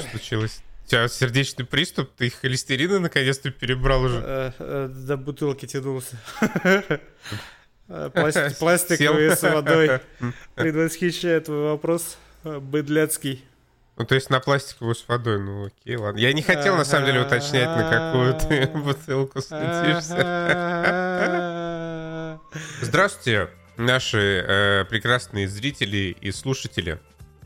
Что случилось? У тебя сердечный приступ? Ты холестерина наконец-то перебрал уже? Э, э, До бутылки тянулся. Э, пласт- Пластиковые с водой. Предвосхищает твой вопрос. Быдляцкий. Ну, то есть на пластиковую с водой, ну окей, ладно. Я не хотел, на самом деле, уточнять, на какую ты бутылку садишься. Здравствуйте, наши прекрасные зрители и слушатели.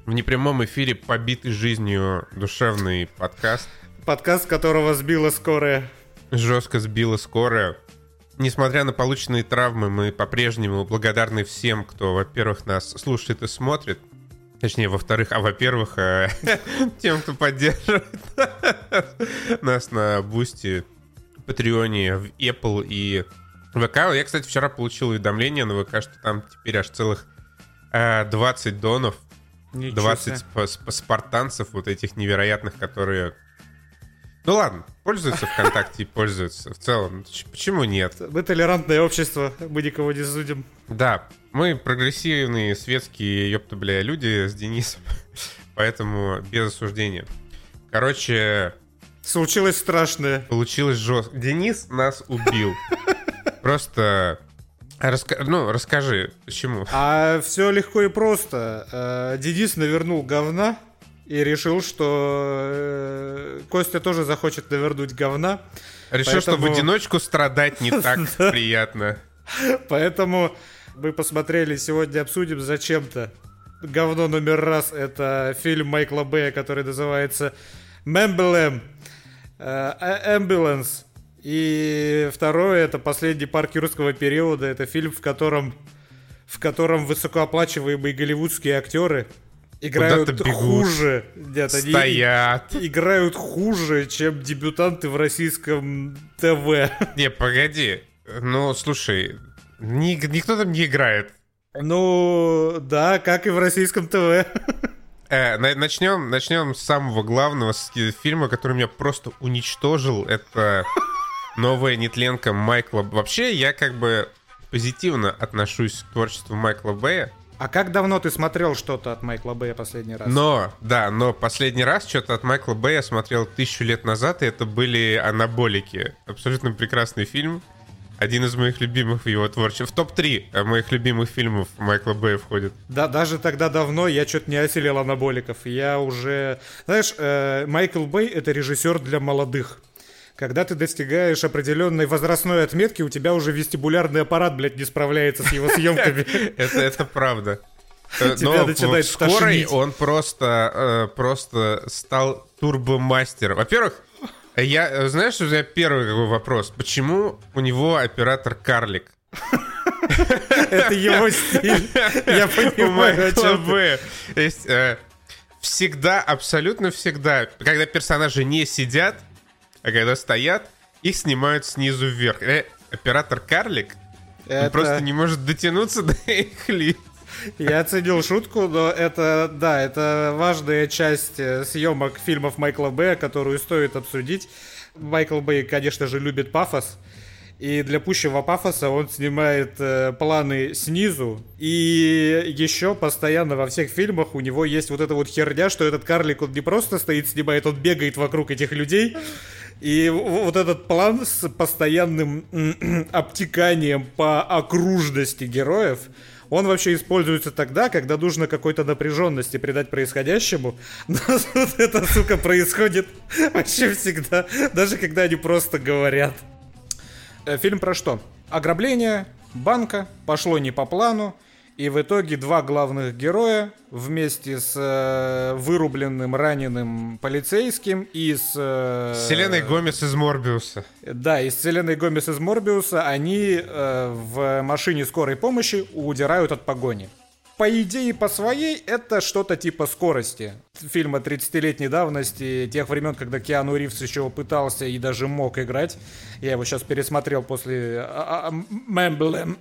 В непрямом эфире «Побитый жизнью душевный подкаст». Подкаст, которого сбила скорая. Жестко сбила скорая. Несмотря на полученные травмы, мы по-прежнему благодарны всем, кто, во-первых, нас слушает и смотрит. Точнее, во-вторых, а во-первых, э, тем, кто поддерживает нас на Бусти, Патреоне, в Apple и ВК. Я, кстати, вчера получил уведомление на ВК, что там теперь аж целых э, 20 донов, Ничего 20 себе. спа- спа- спартанцев вот этих невероятных, которые... Ну ладно, пользуются ВКонтакте и пользуются. В целом, почему нет? Мы толерантное общество, мы никого не судим. Да, мы прогрессивные, светские, ёпта, бля, люди с Денисом. Поэтому без осуждения. Короче, Случилось страшное. получилось жестко. Денис нас убил. Просто... раска- Ну, расскажи, почему. А все легко и просто. Э, Денис навернул говна и решил, что э, Костя тоже захочет навернуть говна. Решил, что в поэтому- одиночку страдать не так приятно. Поэтому мы посмотрели, сегодня обсудим зачем-то. Говно номер раз это фильм Майкла Бэя, который называется Мемблем Ambulance. И второе это последний парк юрского периода. Это фильм, в котором в котором высокооплачиваемые голливудские актеры играют бегут, хуже. Нет, они Стоят. играют хуже, чем дебютанты в российском ТВ. Не, погоди. Ну, слушай, ни- никто там не играет. Ну, да, как и в российском ТВ. Э, на- начнем, начнем с самого главного с фильма, который меня просто уничтожил. Это новая нетленка Майкла. Вообще, я как бы позитивно отношусь к творчеству Майкла Бэя. А как давно ты смотрел что-то от Майкла Бэя последний раз? Но, да, но последний раз что-то от Майкла Бэя смотрел тысячу лет назад, и это были «Анаболики». Абсолютно прекрасный фильм. Один из моих любимых в его творчестве. В топ-3 моих любимых фильмов Майкла Бэя входит. Да, даже тогда давно я что-то не осилил анаболиков. Я уже... Знаешь, э, Майкл Бэй — это режиссер для молодых. Когда ты достигаешь определенной возрастной отметки, у тебя уже вестибулярный аппарат, блядь, не справляется с его съемками. Это, это правда. Тебя Но начинает тошнить. он просто, э, просто стал турбомастером. Во-первых, я, э, знаешь, у меня первый какой вопрос. Почему у него оператор карлик? Это его стиль. Я понимаю, о чем. То есть, э, всегда, абсолютно всегда, когда персонажи не сидят, а когда стоят, их снимают снизу вверх. Э, оператор карлик Это- просто не может дотянуться до их лиц. Я оценил шутку, но это, да, это важная часть э, съемок фильмов Майкла Бэя, которую стоит обсудить. Майкл Бэй, конечно же, любит пафос. И для пущего пафоса он снимает э, планы снизу. И еще постоянно во всех фильмах у него есть вот эта вот херня, что этот карлик, он не просто стоит, снимает, он бегает вокруг этих людей. И вот этот план с постоянным обтеканием по окружности героев, он вообще используется тогда, когда нужно какой-то напряженности придать происходящему. Но вот это, сука, происходит вообще всегда, даже когда они просто говорят. Э, Фильм про что? Ограбление банка пошло не по плану, и в итоге два главных героя вместе с э, вырубленным, раненым полицейским и с... э, Селеной Гомес из Морбиуса. да, из Селеной Гомес из Морбиуса они э, в машине скорой помощи удирают от погони. По идее, по своей, это что-то типа скорости. Фильма 30-летней давности, тех времен, когда Киану Ривз еще пытался и даже мог играть. Я его сейчас пересмотрел после а, а, Мэмблэм.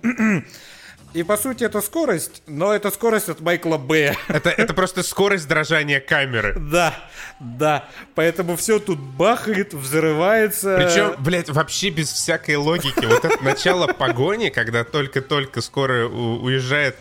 И по сути это скорость, но это скорость от Майкла Бэя. Это, это просто скорость дрожания камеры. Да, да. Поэтому все тут бахает, взрывается. Причем, блядь, вообще без всякой логики. Вот это начало погони, когда только-только скоро уезжает,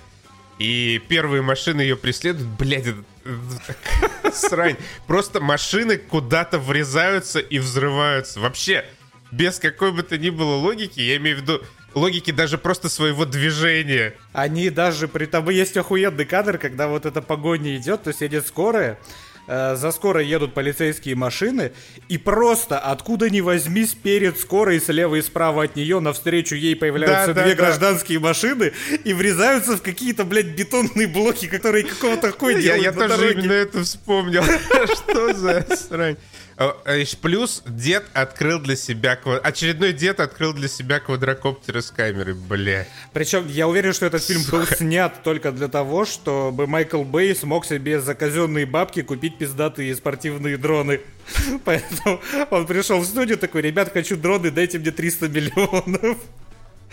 и первые машины ее преследуют, блядь, это Срань. Просто машины куда-то врезаются и взрываются. Вообще, без какой бы то ни было логики, я имею в виду логики даже просто своего движения. Они даже при том есть охуенный кадр, когда вот эта погоня идет, то есть едет скорая, э, за скорой едут полицейские машины, и просто откуда ни возьмись перед скорой, слева и справа от нее, навстречу ей появляются Да, да, две да. гражданские машины и врезаются в какие-то, блядь, бетонные блоки, которые какого-то хуя Я, делают я тоже именно это вспомнил. Что за срань? А еще Плюс дед открыл для себя... Очередной дед открыл для себя квадрокоптер с камерой, бля. Причем я уверен, что этот фильм был снят только для того, чтобы Майкл Бэй смог себе за казенные бабки купить пиздатые спортивные дроны. Поэтому он пришел в студию такой, ребят, хочу дроны, дайте мне 300 миллионов.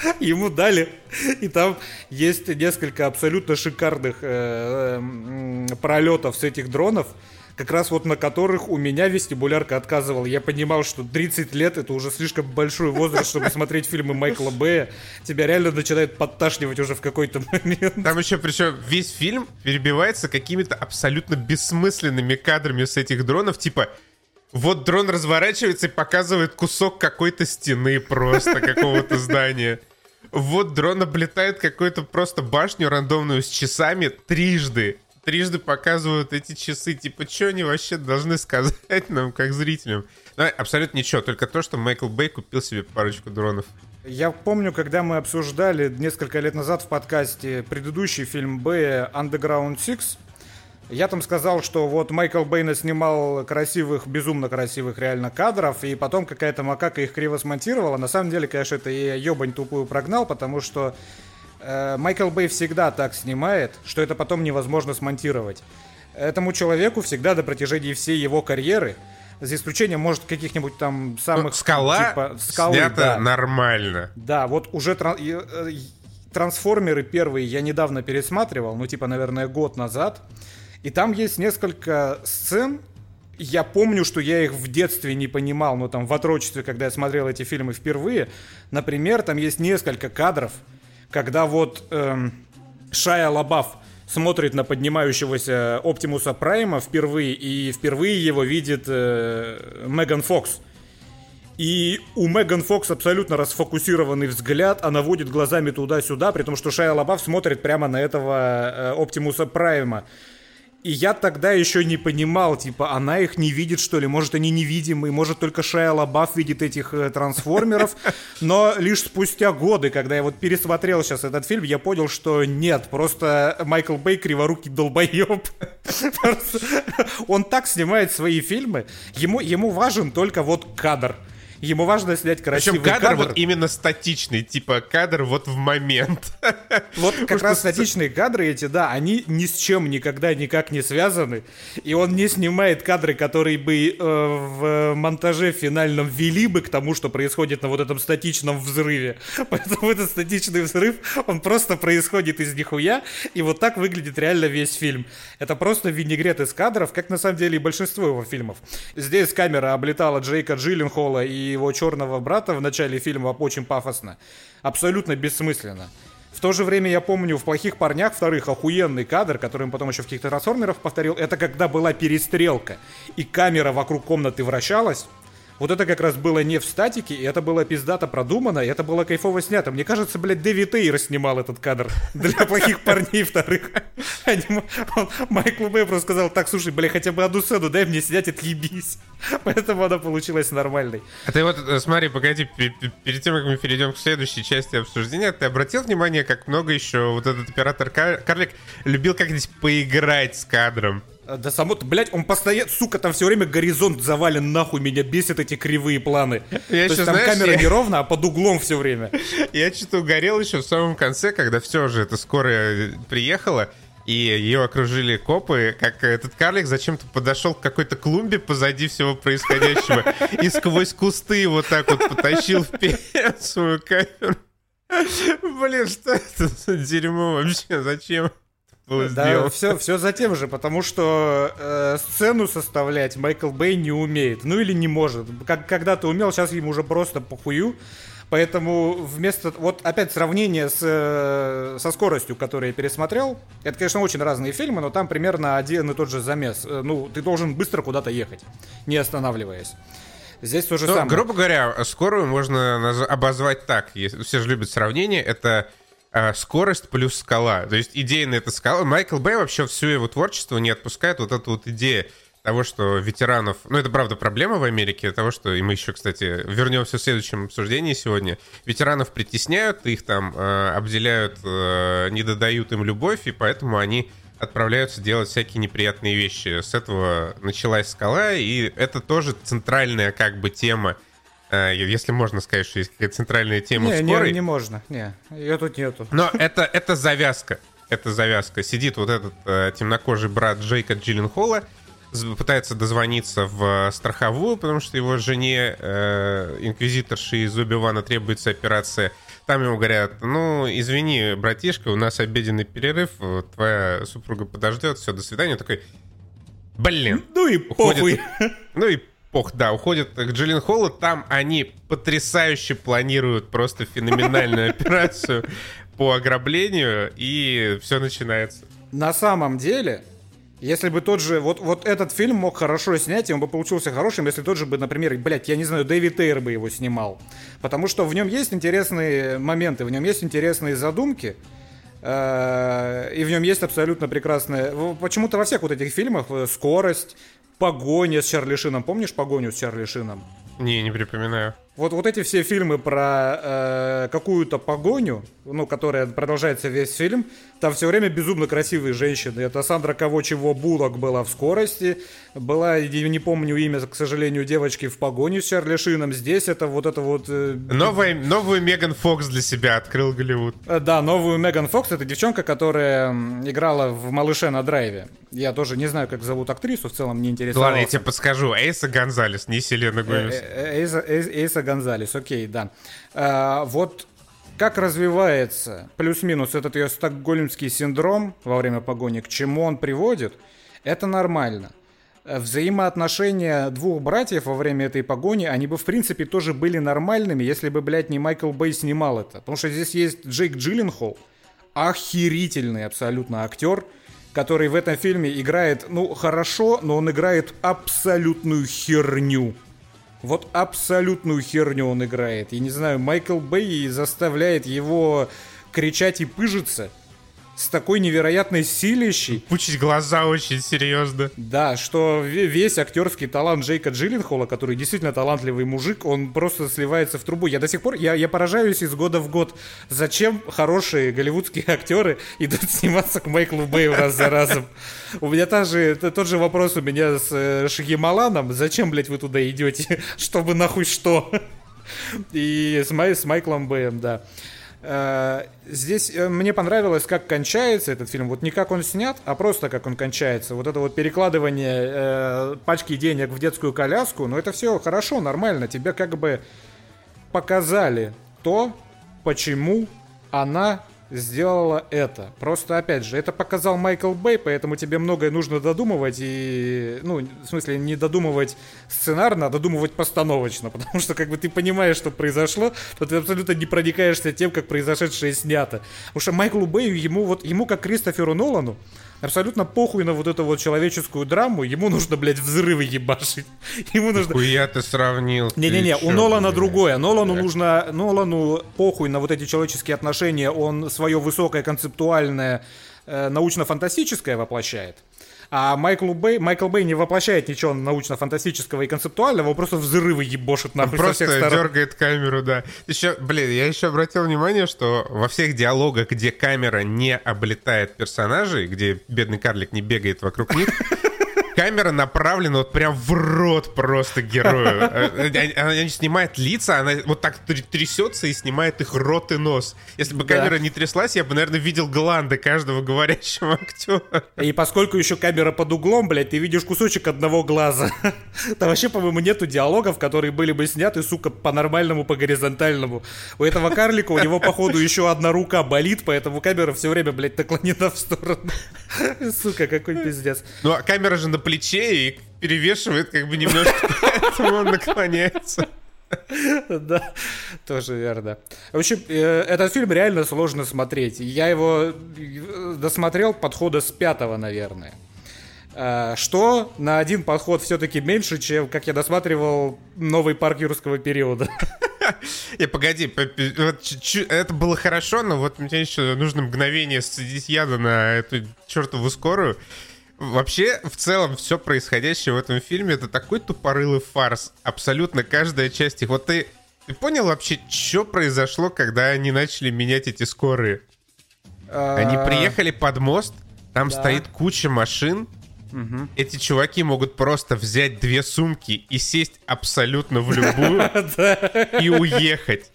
Ему дали. И там есть несколько абсолютно шикарных э, м, пролетов с этих дронов, как раз вот на которых у меня вестибулярка отказывала. Я понимал, что 30 лет это уже слишком большой возраст, чтобы смотреть фильмы Майкла Бэя. Тебя реально начинает подташнивать уже в какой-то момент. Там еще, причем, весь фильм перебивается какими-то абсолютно бессмысленными кадрами с этих дронов, типа... Вот дрон разворачивается и показывает кусок какой-то стены просто, какого-то здания. Вот дрон облетает какую-то просто башню рандомную с часами трижды. Трижды показывают эти часы. Типа, что они вообще должны сказать нам, как зрителям? Ну, абсолютно ничего, только то, что Майкл Бэй купил себе парочку дронов. Я помню, когда мы обсуждали несколько лет назад в подкасте предыдущий фильм Бэя Underground Six, я там сказал, что вот Майкл Бэй снимал красивых, безумно красивых реально кадров, и потом какая-то макака их криво смонтировала. На самом деле, конечно, это я ебань тупую прогнал, потому что Майкл Бэй всегда так снимает, что это потом невозможно смонтировать. Этому человеку всегда до протяжении всей его карьеры, за исключением, может, каких-нибудь там Ну, самых... скала типа, скалы, снята да. нормально. Да, вот уже тран- э, трансформеры первые я недавно пересматривал, ну типа, наверное, год назад. И там есть несколько сцен. Я помню, что я их в детстве не понимал, но там в отрочестве, когда я смотрел эти фильмы впервые. Например, там есть несколько кадров, когда вот эм, Шая Лабаф смотрит на поднимающегося Оптимуса Прайма впервые, и впервые его видит э, Меган Фокс. И у Меган Фокс абсолютно расфокусированный взгляд, она водит глазами туда-сюда, при том, что Шайя Лабаф смотрит прямо на этого э, Оптимуса Прайма. И я тогда еще не понимал, типа, она их не видит, что ли? Может, они невидимые, может, только Шайя Лабаф видит этих э, трансформеров. Но лишь спустя годы, когда я вот пересмотрел сейчас этот фильм, я понял, что нет, просто Майкл Бэй криворукий долбоеб. Он так снимает свои фильмы, ему, ему важен только вот кадр. Ему важно снять красивый Причем кадр, кадр. вот именно статичный, типа кадр вот в момент. Вот как раз статичные кадры эти, да, они ни с чем никогда никак не связаны. И он не снимает кадры, которые бы э, в монтаже финальном вели бы к тому, что происходит на вот этом статичном взрыве. Поэтому этот статичный взрыв, он просто происходит из нихуя, и вот так выглядит реально весь фильм. Это просто винегрет из кадров, как на самом деле и большинство его фильмов. Здесь камера облетала Джейка Джилленхола и его черного брата в начале фильма очень пафосно. Абсолютно бессмысленно. В то же время я помню в «Плохих парнях» вторых охуенный кадр, который он потом еще в каких-то трансформерах повторил. Это когда была перестрелка, и камера вокруг комнаты вращалась. Вот это как раз было не в статике, и это было пиздато продумано, и это было кайфово снято. Мне кажется, блядь, Дэвид Эйр снимал этот кадр для плохих парней вторых. Они м- он Майклу Бэй просто сказал, так, слушай, бля, хотя бы одну сцену дай мне снять, отъебись. Поэтому она получилась нормальной. А ты вот, э, смотри, погоди, пе- пе- перед тем, как мы перейдем к следующей части обсуждения, ты обратил внимание, как много еще вот этот оператор Кар- Карлик любил как-нибудь поиграть с кадром? А, Да само, блядь, он постоянно, сука, там все время горизонт завален, нахуй, меня бесят эти кривые планы. Я То ещё, есть там знаешь, камера я- не ровно, а под углом все время. Я что-то угорел еще в самом конце, когда все же это скорая приехала, и ее окружили копы, как этот карлик зачем-то подошел к какой-то клумбе позади всего происходящего и сквозь кусты вот так вот потащил вперед свою камеру. Блин, что это за дерьмо вообще? Зачем было Да, сделано? все, все за тем же, потому что э, сцену составлять Майкл Бэй не умеет. Ну или не может. Как когда-то умел, сейчас ему уже просто похую. Поэтому вместо... Вот опять сравнение с, э, со скоростью, которую я пересмотрел. Это, конечно, очень разные фильмы, но там примерно один и тот же замес. Э, ну, ты должен быстро куда-то ехать, не останавливаясь. Здесь то же ну, самое. Грубо говоря, скорую можно обозвать так. Все же любят сравнение. Это э, скорость плюс скала. То есть идейная это скала. Майкл Бэй вообще все его творчество не отпускает вот эту вот идею того, что ветеранов... Ну, это правда проблема в Америке, того, что... И мы еще, кстати, вернемся в следующем обсуждении сегодня. Ветеранов притесняют, их там э, обделяют, э, не додают им любовь, и поэтому они отправляются делать всякие неприятные вещи. С этого началась скала, и это тоже центральная как бы тема. Э, если можно сказать, что есть какая-то центральная тема не, скорой. Не, не можно, не, ее тут нету. Но это, это завязка, это завязка. Сидит вот этот э, темнокожий брат Джейка Джилленхола, пытается дозвониться в страховую, потому что его жене, э, инквизиторши из Оби-Вана, требуется операция. Там ему говорят, ну, извини, братишка, у нас обеденный перерыв, твоя супруга подождет, все, до свидания. Он такой, блин. Ну и уходит, похуй. Ну и пох, да, уходит к Джиллин Холлу, там они потрясающе планируют просто феноменальную операцию по ограблению, и все начинается. На самом деле, если бы тот же, вот, вот этот фильм мог хорошо снять, и он бы получился хорошим, если тот же бы, например, блядь, я не знаю, Дэвид Тейр бы его снимал. Потому что в нем есть интересные моменты, в нем есть интересные задумки, э, и в нем есть абсолютно прекрасная... Почему-то во всех вот этих фильмах э, скорость, погоня с Чарли Шином. Помнишь погоню с Чарли Шином? Не, не припоминаю. Вот, вот эти все фильмы про э, какую-то погоню, ну, которая продолжается весь фильм, там все время безумно красивые женщины. Это Сандра Кого Чего Булок была в скорости, была, не помню имя, к сожалению, девочки в погоне с Чарли Шином. Здесь это вот это вот... Э, Новая, новую Меган Фокс для себя открыл Голливуд. Э, да, новую Меган Фокс. Это девчонка, которая играла в «Малыше на драйве». Я тоже не знаю, как зовут актрису, в целом не интересовался. Ладно, я тебе подскажу. Эйса Гонзалес, не Селена Гомес. Э, Эйса, Эйса Гонзалес, окей, да. А, вот как развивается плюс-минус этот ее стокгольмский синдром во время погони, к чему он приводит, это нормально. Взаимоотношения двух братьев во время этой погони, они бы, в принципе, тоже были нормальными, если бы, блядь, не Майкл Бэй снимал это. Потому что здесь есть Джейк Джилленхол, охерительный абсолютно актер, который в этом фильме играет, ну, хорошо, но он играет абсолютную херню. Вот абсолютную херню он играет. Я не знаю, Майкл Бэй заставляет его кричать и пыжиться – с такой невероятной силищей. Пучить глаза очень серьезно. Да, что весь актерский талант Джейка Джилленхола, который действительно талантливый мужик, он просто сливается в трубу. Я до сих пор, я, я поражаюсь из года в год, зачем хорошие голливудские актеры идут сниматься к Майклу Бэю раз за разом. У меня та же, тот же вопрос у меня с э, Шагималаном. Зачем, блядь, вы туда идете? Чтобы нахуй что? И с, Май, с Майклом Бэем, да. Э, здесь э, мне понравилось, как кончается этот фильм. Вот не как он снят, а просто как он кончается. Вот это вот перекладывание э, пачки денег в детскую коляску, ну это все хорошо, нормально. Тебе как бы показали то, почему она сделала это. Просто, опять же, это показал Майкл Бэй, поэтому тебе многое нужно додумывать и, ну, в смысле, не додумывать сценарно, а додумывать постановочно, потому что, как бы, ты понимаешь, что произошло, то ты абсолютно не проникаешься тем, как произошедшее снято. Потому что Майклу Бэю, ему вот, ему как Кристоферу Нолану, абсолютно похуй на вот эту вот человеческую драму, ему нужно, блядь, взрывы ебашить. Ему нужно... Хуя ты сравнил. Не-не-не, у Нолана блядь. другое. Нолану так. нужно... Нолану похуй на вот эти человеческие отношения, он свое высокое концептуальное э, научно-фантастическое воплощает. А Майкл Бэй, Майкл Бэй не воплощает ничего научно-фантастического и концептуального, он просто взрывы ебошит нахуй он просто дергает камеру, да. Еще, блин, я еще обратил внимание, что во всех диалогах, где камера не облетает персонажей, где бедный карлик не бегает вокруг них, камера направлена вот прям в рот просто герою. Э, э, она не снимает лица, она вот так трясется и снимает их рот и нос. Если бы камера не тряслась, я бы, наверное, видел гланды каждого говорящего актера. И поскольку еще камера под углом, блядь, ты видишь кусочек одного глаза. Там вообще, по-моему, нету диалогов, которые были бы сняты, сука, по-нормальному, по горизонтальному. У этого карлика, у него, походу, еще одна рука болит, поэтому камера все время, блядь, наклонена в сторону. Сука, какой пиздец. Ну, а камера же на плече и перевешивает как бы немножко, поэтому он наклоняется. Да, тоже верно. В общем, э, этот фильм реально сложно смотреть. Я его э, досмотрел подхода с пятого, наверное. Э, что на один подход все-таки меньше, чем как я досматривал новый парк юрского периода. И погоди, это было хорошо, но вот мне еще нужно мгновение садить яда на эту чертову скорую. Вообще, в целом, все происходящее в этом фильме это такой тупорылый фарс. Абсолютно каждая часть их. Вот ты, ты понял вообще, что произошло, когда они начали менять эти скорые? Они а. приехали под мост, там стоит куча машин, Угу. Эти чуваки могут просто взять две сумки и сесть абсолютно в любую и уехать.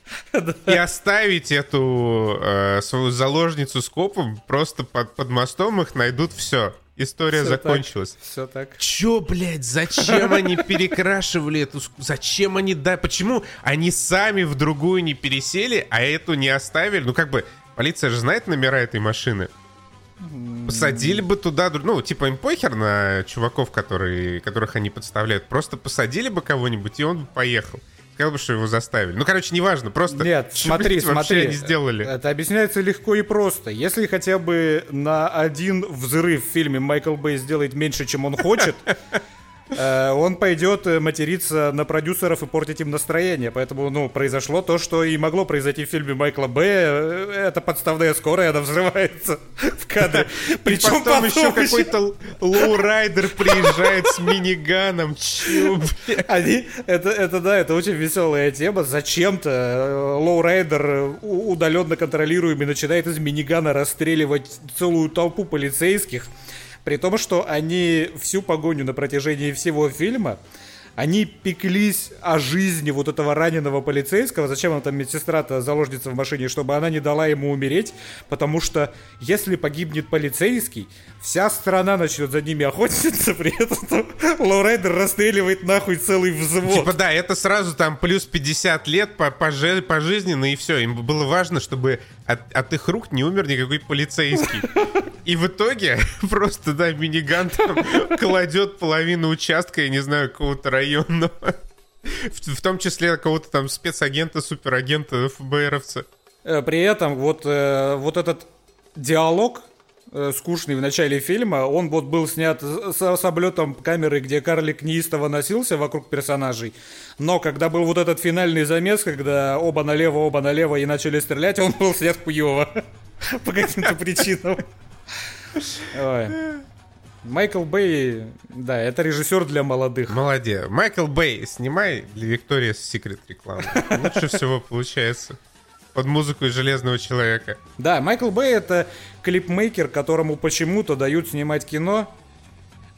И оставить эту э, свою заложницу с копом просто под, под мостом их найдут все. История все закончилась. Так, все так. Чё, блядь, зачем они перекрашивали эту... Зачем они... Да, почему они сами в другую не пересели, а эту не оставили? Ну, как бы, полиция же знает номера этой машины. Посадили бы туда, ну, типа им похер на чуваков, которые, которых они подставляют. Просто посадили бы кого-нибудь, и он бы поехал. Сказал бы, что его заставили. Ну, короче, неважно, просто... Нет, смотри, смотри. они сделали? Это объясняется легко и просто. Если хотя бы на один взрыв в фильме Майкл Бэй сделает меньше, чем он хочет, он пойдет э, материться на продюсеров и портить им настроение. Поэтому, ну, произошло то, что и могло произойти в фильме Майкла Б. Э, это подставная скорая, она взрывается в кадре. Причем потом, еще какой-то лоурайдер приезжает с миниганом. Они, это, это, да, это очень веселая тема. Зачем-то лоурайдер удаленно контролируемый начинает из минигана расстреливать целую толпу полицейских. При том, что они всю погоню на протяжении всего фильма они пеклись о жизни вот этого раненого полицейского. Зачем она там медсестра-то заложница в машине, чтобы она не дала ему умереть? Потому что если погибнет полицейский, вся страна начнет за ними охотиться, при этом Лоурайдер расстреливает нахуй целый взвод. Типа да, это сразу там плюс 50 лет по, по, пожизненно и все. Им было важно, чтобы от, от их рук не умер никакой полицейский. И в итоге просто, да, миниган там кладет половину участка, я не знаю, какого-то районного. В, в том числе какого-то там спецагента, суперагента, ФБРовца. Э, при этом вот, э, вот этот диалог скучный в начале фильма, он вот был снят с, с облетом камеры, где карлик неистово носился вокруг персонажей. Но когда был вот этот финальный замес, когда оба налево, оба налево и начали стрелять, он был снят хуево. По каким-то причинам. Майкл Бэй, да, это режиссер для молодых. Молодец. Майкл Бэй, снимай для Виктория Секрет рекламу. Лучше всего получается. Под музыку из Железного Человека. Да, Майкл Бэй это клипмейкер, которому почему-то дают снимать кино,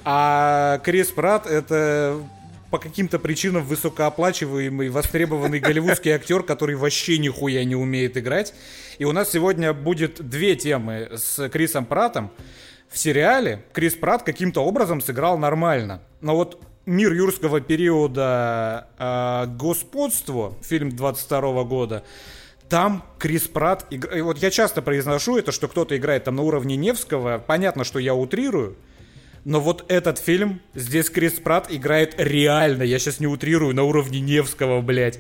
а Крис Пратт это по каким-то причинам высокооплачиваемый, востребованный голливудский актер, который вообще нихуя не умеет играть. И у нас сегодня будет две темы с Крисом Пратом. В сериале Крис Прат каким-то образом сыграл нормально. Но вот «Мир юрского периода. Э, господство», фильм 22 года, там Крис Прат, игр... вот я часто произношу это, что кто-то играет там на уровне Невского, понятно, что я утрирую, но вот этот фильм, здесь Крис Пратт играет реально, я сейчас не утрирую, на уровне Невского, блядь.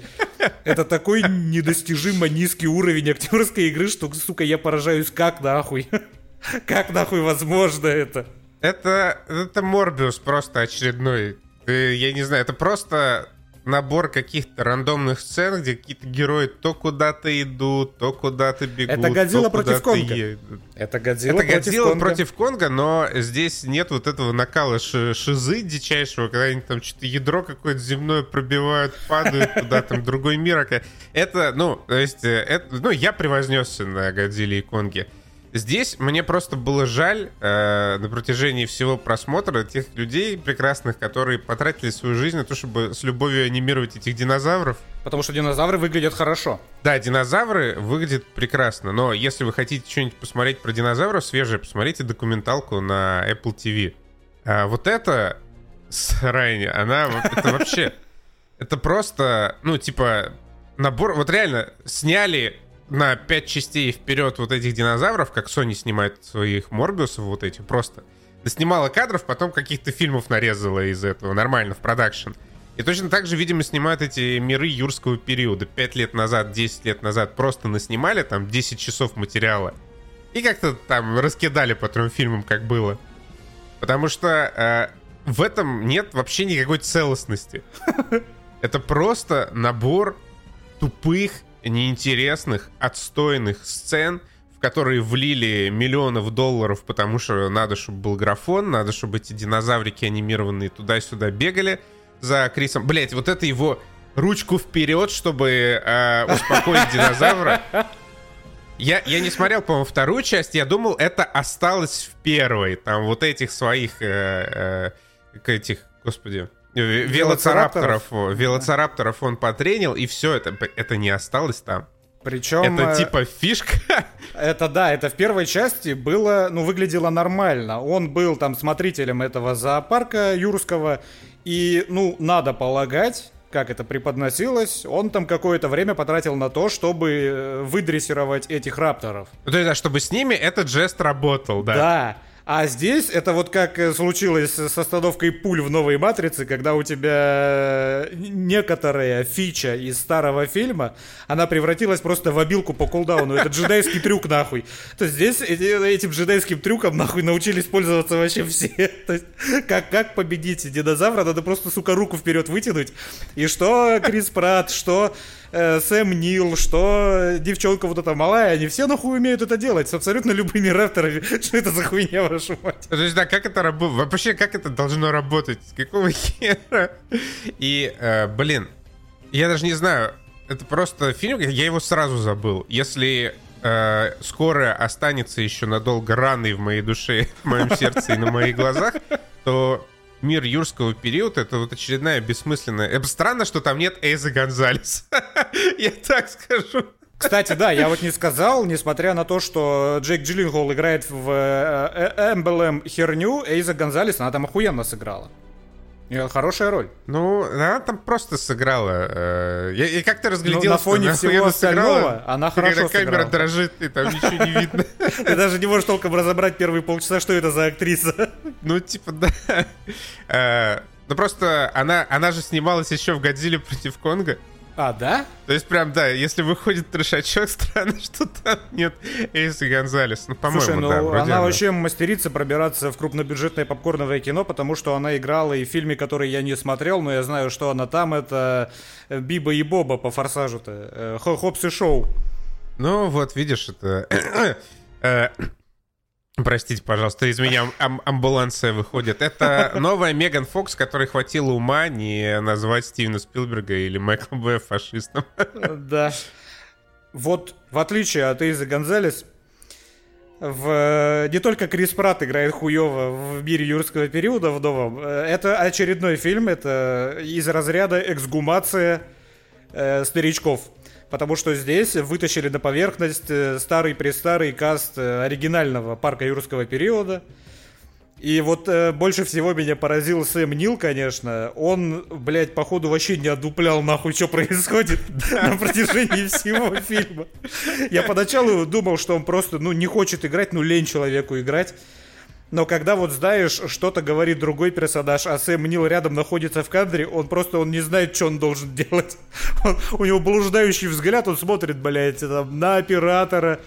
Это такой недостижимо низкий уровень актерской игры, что, сука, я поражаюсь, как нахуй. Как нахуй возможно это? Это, это Морбиус просто очередной. Я не знаю, это просто набор каких-то рандомных сцен, где какие-то герои то куда-то идут, то куда-то бегут. Это Годзилла против Конга. Едут. Это Годзилла, Это Годзилла против, против Конга, но здесь нет вот этого накала шизы дичайшего, когда они там что-то ядро какое-то земное пробивают, падают куда там другой мир. Это, ну, то есть, э, это, ну, я превознесся на Годзилле и Конге. Здесь мне просто было жаль э, на протяжении всего просмотра тех людей прекрасных, которые потратили свою жизнь на то, чтобы с любовью анимировать этих динозавров. Потому что динозавры выглядят хорошо. Да, динозавры выглядят прекрасно, но если вы хотите что-нибудь посмотреть про динозавров свежее, посмотрите документалку на Apple TV. А вот это срань, она это вообще... Это просто, ну, типа, набор... Вот реально, сняли на 5 частей вперед вот этих динозавров, как Sony снимает своих Морбиусов вот эти, просто. Снимала кадров, потом каких-то фильмов нарезала из этого, нормально, в продакшн. И точно так же, видимо, снимают эти миры юрского периода. Пять лет назад, 10 лет назад просто наснимали там 10 часов материала. И как-то там раскидали по трем фильмам, как было. Потому что э, в этом нет вообще никакой целостности. Это просто набор тупых, неинтересных, отстойных сцен, в которые влили миллионов долларов, потому что надо, чтобы был графон, надо, чтобы эти динозаврики анимированные туда-сюда бегали за Крисом. Блять, вот это его ручку вперед, чтобы э, успокоить динозавра. Я, я не смотрел, по-моему, вторую часть. Я думал, это осталось в первой. Там вот этих своих... Э, э, этих, господи... Велоцирапторов, велоцирапторов он потренил, и все, это, это не осталось там. Причем... Это э, типа фишка? Это да, это в первой части было, ну, выглядело нормально. Он был там смотрителем этого зоопарка юрского, и, ну, надо полагать, как это преподносилось, он там какое-то время потратил на то, чтобы э, выдрессировать этих рапторов. То есть, да, чтобы с ними этот жест работал, да. Да. А здесь это вот как э, случилось с остановкой пуль в новой матрице, когда у тебя некоторая фича из старого фильма, она превратилась просто в обилку по кулдауну. Это джедайский трюк нахуй. То есть здесь этим джедайским трюком нахуй научились пользоваться вообще все. То есть как, как победить динозавра, надо просто, сука, руку вперед вытянуть. И что Крис Пратт, что э, Сэм Нил, что девчонка вот эта малая, они все нахуй умеют это делать с абсолютно любыми рапторами. Что это за хуйня, вашу мать? То есть, да, как это работает? Вообще, как это должно работать? С какого хера? И, э, блин, я даже не знаю, это просто фильм, я его сразу забыл. Если э, скоро останется еще надолго раной в моей душе, в моем сердце и на моих глазах, то мир юрского периода это вот очередная бессмысленная... Это странно, что там нет Эйза Гонзалес. Я так скажу. Кстати, да, я вот не сказал, несмотря на то, что Джейк Джилленхол играет в э, э, Эмблем херню, Эйза Гонзалес, она там охуенно сыграла. Хорошая роль. Ну, она там просто сыграла. Э, я, я как-то разглядел, ну, на фоне всего остального сыграла, она хорошо когда камера сыграла. дрожит, и там ничего не видно. Ты даже не можешь толком разобрать первые полчаса, что это за актриса. Ну, типа, да. Э, ну, просто она, она же снималась еще в «Годзилле против Конга». А, да? То есть прям, да, если выходит трешачок, странно, что там нет Эйса Гонзалес. Ну, по-моему, Слушай, ну, да, она да. вообще мастерится пробираться в крупнобюджетное попкорновое кино, потому что она играла и в фильме, который я не смотрел, но я знаю, что она там, это Биба и Боба по форсажу-то. Э, Хопс и Шоу. Ну, вот, видишь, это... Э, Простите, пожалуйста, из меня ам- амбуланция выходит. Это новая Меган Фокс, которой хватило ума не назвать Стивена Спилберга или Майкла Б. фашистом. Да. Вот, в отличие от Эйза Гонзалес, в... не только Крис Пратт играет хуево в мире юрского периода в новом. Это очередной фильм, это из разряда эксгумация э, старичков потому что здесь вытащили на поверхность э, старый-престарый каст э, оригинального парка юрского периода. И вот э, больше всего меня поразил Сэм Нил, конечно. Он, блядь, походу вообще не одуплял нахуй, что происходит на протяжении всего фильма. Я поначалу думал, что он просто, ну, не хочет играть, ну, лень человеку играть. Но когда вот знаешь, что-то говорит другой персонаж, а Сэм Нил рядом находится в кадре, он просто он не знает, что он должен делать. Он, у него блуждающий взгляд, он смотрит, блядь, там, на оператора,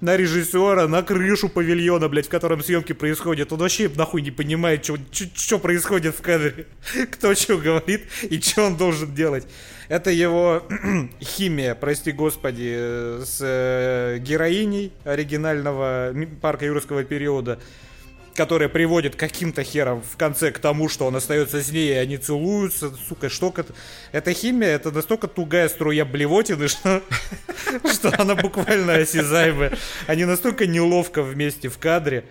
на режиссера, на крышу павильона, блядь, в котором съемки происходят. Он вообще нахуй не понимает, что происходит в кадре, кто что говорит и что он должен делать. Это его химия, прости господи, с э, героиней оригинального парка юрского периода которая приводит каким-то хером в конце к тому, что он остается с ней, и они целуются. Сука, что это? Эта химия, это настолько тугая струя блевотины, что, она буквально осязаемая. Они настолько неловко вместе в кадре.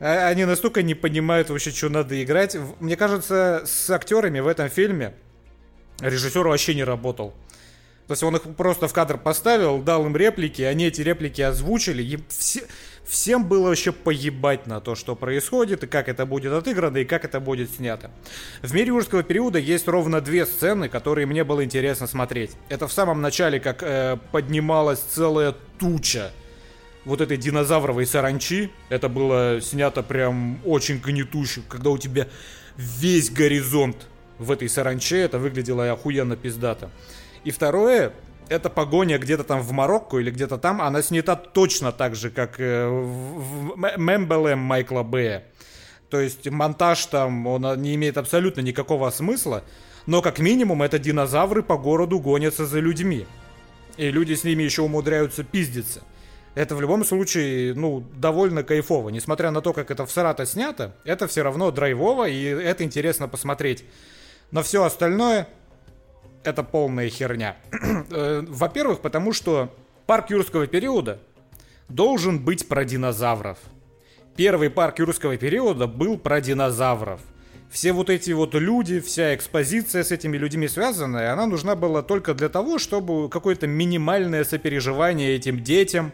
А, они настолько не понимают вообще, что надо играть. Мне кажется, с актерами в этом фильме режиссер вообще не работал. То есть он их просто в кадр поставил, дал им реплики, они эти реплики озвучили. И все, Всем было вообще поебать на то, что происходит, и как это будет отыграно, и как это будет снято. В мире юрского периода есть ровно две сцены, которые мне было интересно смотреть. Это в самом начале, как э, поднималась целая туча вот этой динозавровой саранчи. Это было снято прям очень гнетуще, когда у тебя весь горизонт в этой саранче, это выглядело охуенно пиздато. И второе, эта погоня где-то там в Марокко или где-то там, она снята точно так же, как э, в Мембелем Майкла Бэя. То есть монтаж там, он не имеет абсолютно никакого смысла, но как минимум это динозавры по городу гонятся за людьми. И люди с ними еще умудряются пиздиться. Это в любом случае, ну, довольно кайфово. Несмотря на то, как это в Сарата снято, это все равно драйвово, и это интересно посмотреть. Но все остальное, это полная херня. Э, во-первых, потому что парк юрского периода должен быть про динозавров. Первый парк юрского периода был про динозавров. Все вот эти вот люди, вся экспозиция с этими людьми связанная, она нужна была только для того, чтобы какое-то минимальное сопереживание этим детям,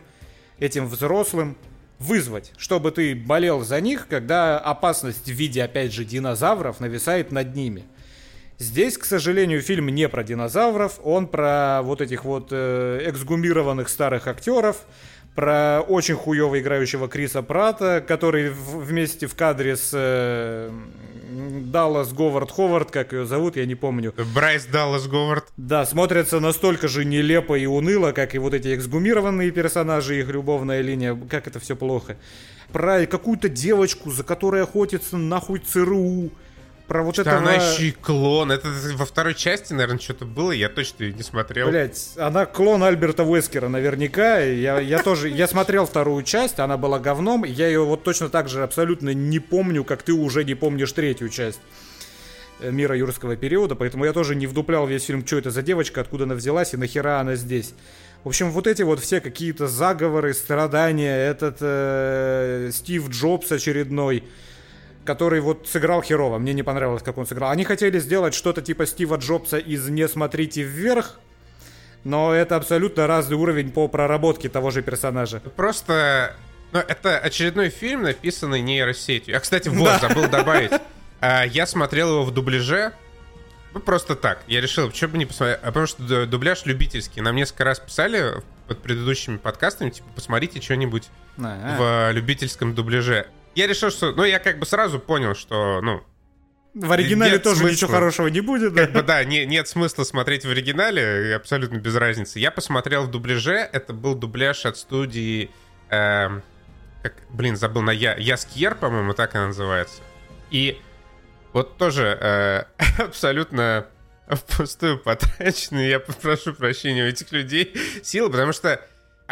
этим взрослым вызвать, чтобы ты болел за них, когда опасность в виде, опять же, динозавров нависает над ними. Здесь, к сожалению, фильм не про динозавров, он про вот этих вот э, эксгумированных старых актеров, про очень хуево играющего Криса Прата, который в, вместе в кадре с э, Даллас Говард Ховард, как ее зовут, я не помню. Брайс Даллас Говард. Да, смотрятся настолько же нелепо и уныло, как и вот эти эксгумированные персонажи, их любовная линия, как это все плохо. Про какую-то девочку, за которой охотится нахуй ЦРУ, про вот это. Она еще и клон. Это во второй части, наверное, что-то было, я точно не смотрел. Блять, она клон Альберта Уэскера наверняка. Я, я тоже, я смотрел вторую часть, она была говном. Я ее вот точно так же абсолютно не помню, как ты уже не помнишь третью часть э, мира юрского периода, поэтому я тоже не вдуплял весь фильм, что это за девочка, откуда она взялась и нахера она здесь. В общем, вот эти вот все какие-то заговоры, страдания, этот э, Стив Джобс очередной, который вот сыграл херово. Мне не понравилось, как он сыграл. Они хотели сделать что-то типа Стива Джобса из «Не смотрите вверх», но это абсолютно разный уровень по проработке того же персонажа. Просто... Ну, это очередной фильм, написанный нейросетью. Я, кстати, вот, да. забыл добавить. А, я смотрел его в дубляже, ну, просто так. Я решил, что бы не посмотреть. А потому что дубляж любительский. Нам несколько раз писали под предыдущими подкастами, типа, посмотрите что-нибудь в любительском дубляже я решил, что... Ну, я как бы сразу понял, что, ну... В оригинале нет тоже смысла. ничего хорошего не будет, да? Как бы, да, не, нет смысла смотреть в оригинале, абсолютно без разницы. Я посмотрел в дубляже, это был дубляж от студии... Э, как, блин, забыл, на Я... Яскьер, по-моему, так она называется. И вот тоже э, абсолютно впустую потраченные, я попрошу прощения у этих людей, силы, потому что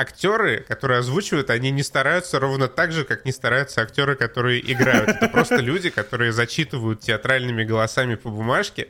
актеры, которые озвучивают, они не стараются ровно так же, как не стараются актеры, которые играют. Это просто люди, которые зачитывают театральными голосами по бумажке.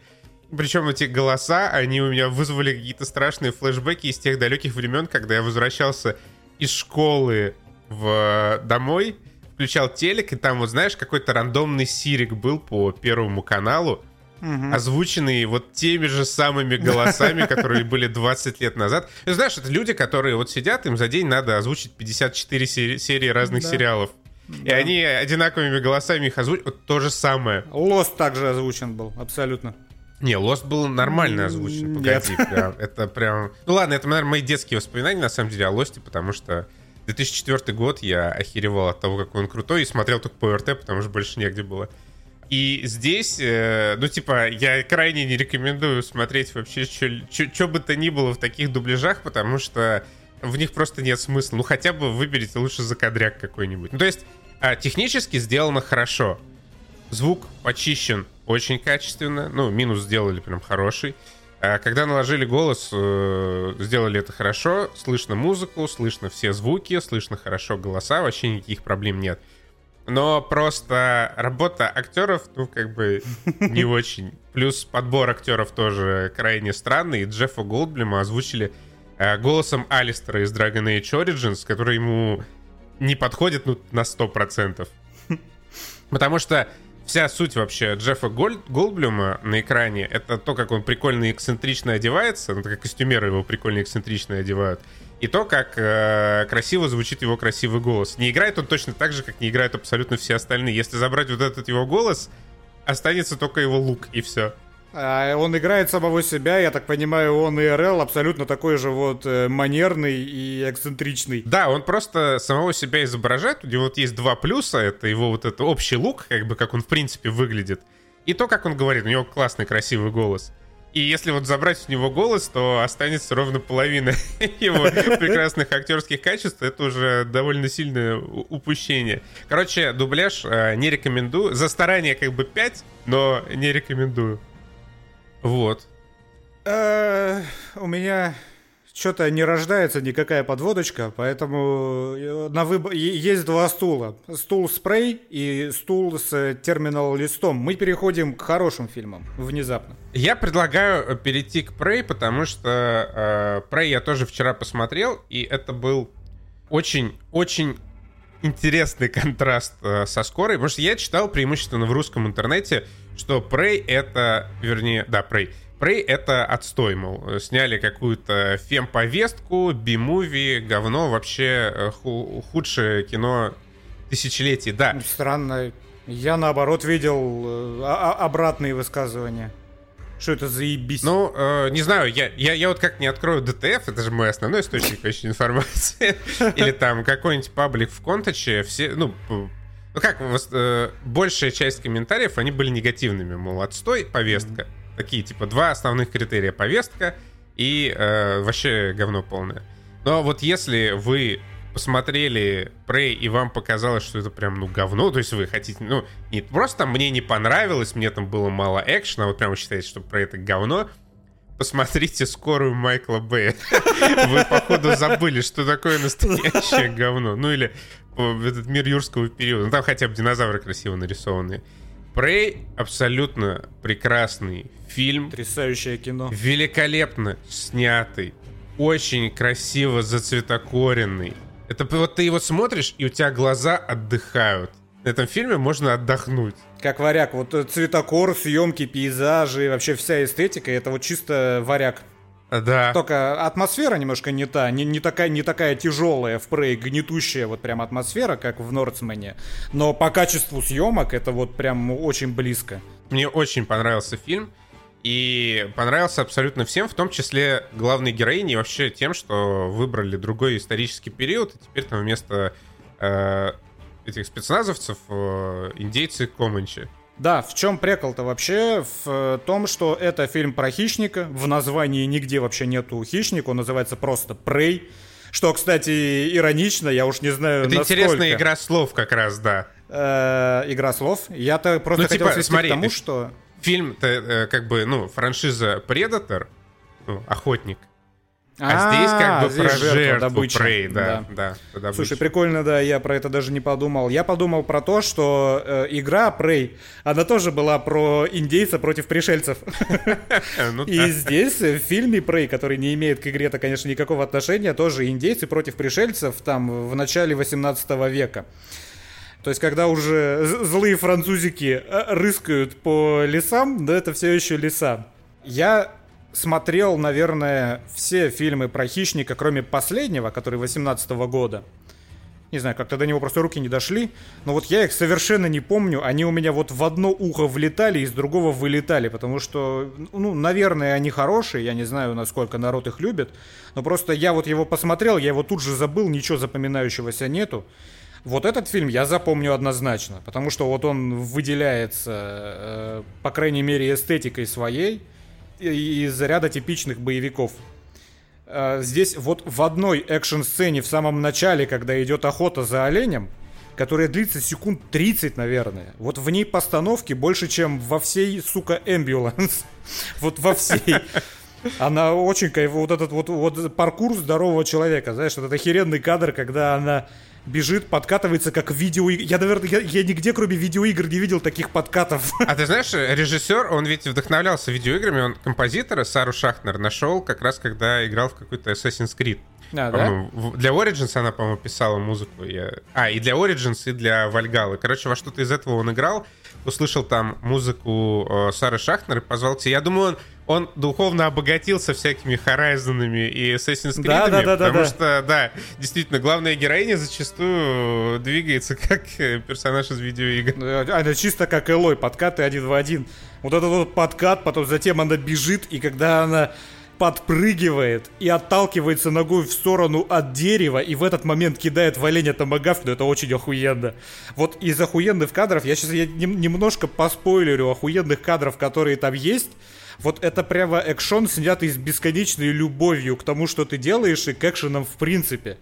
Причем эти голоса, они у меня вызвали какие-то страшные флешбеки из тех далеких времен, когда я возвращался из школы в домой, включал телек, и там, вот знаешь, какой-то рандомный сирик был по Первому каналу, угу. озвученные вот теми же самыми голосами, которые были 20 лет назад. И, знаешь, это люди, которые вот сидят, им за день надо озвучить 54 серии, серии разных да. сериалов. И да. они одинаковыми голосами их озвучивают. Вот то же самое. Лост также озвучен был, абсолютно. Не, Лост был нормально озвучен. Погоди, прям, это прям... Ну ладно, это, наверное, мои детские воспоминания, на самом деле, о Лосте, потому что 2004 год я охеревал от того, какой он крутой, и смотрел только по РТ, потому что больше негде было. И здесь, э, ну, типа, я крайне не рекомендую смотреть вообще что бы то ни было в таких дубляжах, потому что в них просто нет смысла. Ну, хотя бы выберите лучше закадряк какой-нибудь. Ну, то есть, э, технически сделано хорошо. Звук почищен очень качественно. Ну, минус сделали прям хороший. А когда наложили голос, э, сделали это хорошо. Слышно музыку, слышно все звуки, слышно хорошо голоса. Вообще никаких проблем нет. Но просто работа актеров, ну, как бы, не очень. Плюс подбор актеров тоже крайне странный. Джеффа Голдблюма озвучили э, голосом Алистера из Dragon Age Origins, который ему не подходит, ну, на 100%. Потому что вся суть вообще Джеффа Голд, Голдблюма на экране — это то, как он прикольно и эксцентрично одевается, ну, как костюмеры его прикольно и эксцентрично одевают, и то, как э, красиво звучит его красивый голос. Не играет он точно так же, как не играют абсолютно все остальные. Если забрать вот этот его голос, останется только его лук, и все. А он играет самого себя, я так понимаю, он и РЛ абсолютно такой же вот э, манерный и эксцентричный. Да, он просто самого себя изображает. У него вот есть два плюса. Это его вот этот общий лук, как бы как он в принципе выглядит. и то, как он говорит, у него классный, красивый голос. И если вот забрать у него голос, то останется ровно половина его прекрасных актерских качеств. Это уже довольно сильное упущение. Короче, дубляж э, не рекомендую. За старание как бы 5, но не рекомендую. Вот. Э, у меня что-то не рождается никакая подводочка, поэтому э, на выбор есть два стула. Стул спрей и стул с терминал листом. Мы переходим к хорошим фильмам внезапно. Я предлагаю э, перейти к Prey, потому что э, Prey я тоже вчера посмотрел, и это был очень-очень интересный контраст э, со скорой, потому что я читал преимущественно в русском интернете, что Prey это, вернее, да, Prey, Prey — это отстой, мол. Сняли какую-то фем-повестку, би-муви, говно, вообще э, худшее кино тысячелетий, да. Странно. Я, наоборот, видел э, обратные высказывания. Что это за ебись? Ну, э, не знаю, я, я, я вот как не открою ДТФ, это же мой основной источник вообще информации, или там какой-нибудь паблик в Контаче, все, ну, ну как, э, большая часть комментариев, они были негативными, мол, отстой, повестка. Mm-hmm такие, типа, два основных критерия. Повестка и э, вообще говно полное. Но вот если вы посмотрели Prey и вам показалось, что это прям, ну, говно, то есть вы хотите, ну, не просто мне не понравилось, мне там было мало экшена, вот прям вы считаете, что Prey это говно, посмотрите скорую Майкла Бэя. Вы, походу, забыли, что такое настоящее говно. Ну, или этот мир юрского периода. Ну, там хотя бы динозавры красиво нарисованные. Прей абсолютно прекрасный фильм. Потрясающее кино. Великолепно снятый. Очень красиво зацветокоренный. Это вот ты его смотришь, и у тебя глаза отдыхают. На этом фильме можно отдохнуть. Как варяг. Вот цветокор, съемки, пейзажи, вообще вся эстетика, это вот чисто варяг. Да. Только атмосфера немножко не та, не, не, такая, не такая тяжелая в Prey, гнетущая вот прям атмосфера, как в Нордсмене. Но по качеству съемок это вот прям очень близко. Мне очень понравился фильм. И понравился абсолютно всем, в том числе главной героине, и вообще тем, что выбрали другой исторический период, и теперь там вместо э, этих спецназовцев э, индейцы Команчи. Да, в чем прикол-то вообще? В э, том, что это фильм про хищника. В названии нигде вообще нету хищника, он называется просто Prey. Что, кстати, иронично, я уж не знаю, Это насколько... интересная игра слов как раз, да. Э, игра слов. Я-то просто ну, хотел типа, свести к тому, что... Фильм-то э, как бы, ну, франшиза Predator, ну, охотник, а, здесь как бы здесь про жертву. Prey, да, да. Слушай, прикольно, да, я про это даже не подумал. Я подумал про то, что э, игра Prey, она тоже была про индейца против пришельцев. Ну И здесь в фильме Prey, который не имеет к игре-то, конечно, никакого отношения, тоже индейцы против пришельцев там в начале 18 века. То есть, когда уже злые французики э, рыскают по лесам, да, это все еще леса. Я смотрел, наверное, все фильмы про хищника, кроме последнего, который 18 -го года. Не знаю, как-то до него просто руки не дошли. Но вот я их совершенно не помню. Они у меня вот в одно ухо влетали, из другого вылетали. Потому что, ну, наверное, они хорошие. Я не знаю, насколько народ их любит. Но просто я вот его посмотрел, я его тут же забыл, ничего запоминающегося нету. Вот этот фильм я запомню однозначно. Потому что вот он выделяется, э, по крайней мере, эстетикой своей из ряда типичных боевиков. А, здесь вот в одной экшн-сцене в самом начале, когда идет охота за оленем, которая длится секунд 30, наверное. Вот в ней постановки больше, чем во всей, сука, Ambulance. Вот во всей. Она очень кайф... Вот этот вот, вот паркур здорового человека, знаешь, вот этот охеренный кадр, когда она бежит, подкатывается как видео. Я, наверное, я, я нигде, кроме видеоигр, не видел таких подкатов. А ты знаешь, режиссер, он ведь вдохновлялся видеоиграми, он композитора Сару Шахнер нашел как раз, когда играл в какой-то Assassin's Creed. А, да? Для Origins она, по-моему, писала музыку. Я... А, и для Origins, и для Вальгалы. Короче, во что-то из этого он играл, услышал там музыку э, Сары Шахнер и позвал к себе. Я думаю, он он духовно обогатился всякими Horizon'ами и Assassin's Creed, да, да, да, потому да, что, да, действительно, главная героиня зачастую двигается как персонаж из видеоигр. Она чисто как Элой, подкаты один в один. Вот этот вот подкат, потом затем она бежит, и когда она подпрыгивает и отталкивается ногой в сторону от дерева, и в этот момент кидает в оленя томагавк, ну это очень охуенно. Вот из охуенных кадров, я сейчас я немножко поспойлерю охуенных кадров, которые там есть, вот это прямо экшон, снятый с бесконечной любовью к тому, что ты делаешь, и к экшенам в принципе.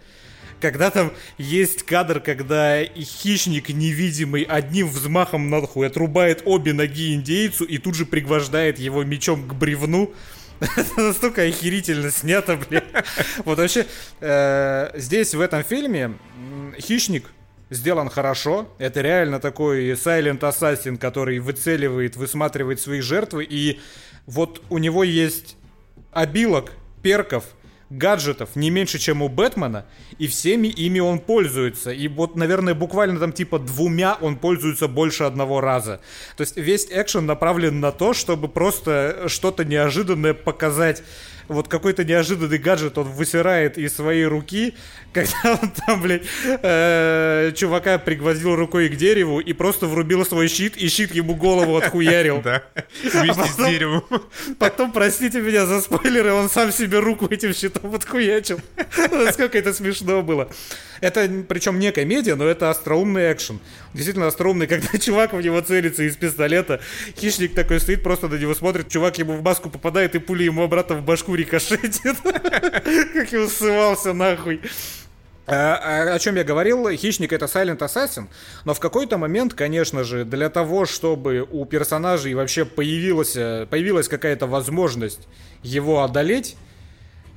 Когда там есть кадр, когда хищник невидимый одним взмахом нахуй отрубает обе ноги индейцу и тут же пригвождает его мечом к бревну. Это настолько охерительно снято, блин. Вот вообще, э, здесь, в этом фильме, хищник сделан хорошо. Это реально такой Silent Assassin, который выцеливает, высматривает свои жертвы. И вот у него есть обилок, перков, гаджетов не меньше, чем у Бэтмена, и всеми ими он пользуется. И вот, наверное, буквально там типа двумя он пользуется больше одного раза. То есть весь экшен направлен на то, чтобы просто что-то неожиданное показать вот какой-то неожиданный гаджет он высирает из своей руки, когда он там, блядь, э, чувака пригвоздил рукой к дереву и просто врубил свой щит, и щит ему голову отхуярил. Да, вместе с деревом. Потом, простите меня за спойлеры, он сам себе руку этим щитом отхуячил. Насколько это смешно было. Это, причем не комедия, но это остроумный экшен. Действительно остроумный, когда чувак в него целится из пистолета, хищник такой стоит, просто на него смотрит, чувак ему в маску попадает, и пули ему обратно в башку рикошетит. Как его ссывался нахуй. А, а, о чем я говорил, хищник это Silent Assassin, но в какой-то момент, конечно же, для того, чтобы у персонажей вообще появилась, появилась какая-то возможность его одолеть,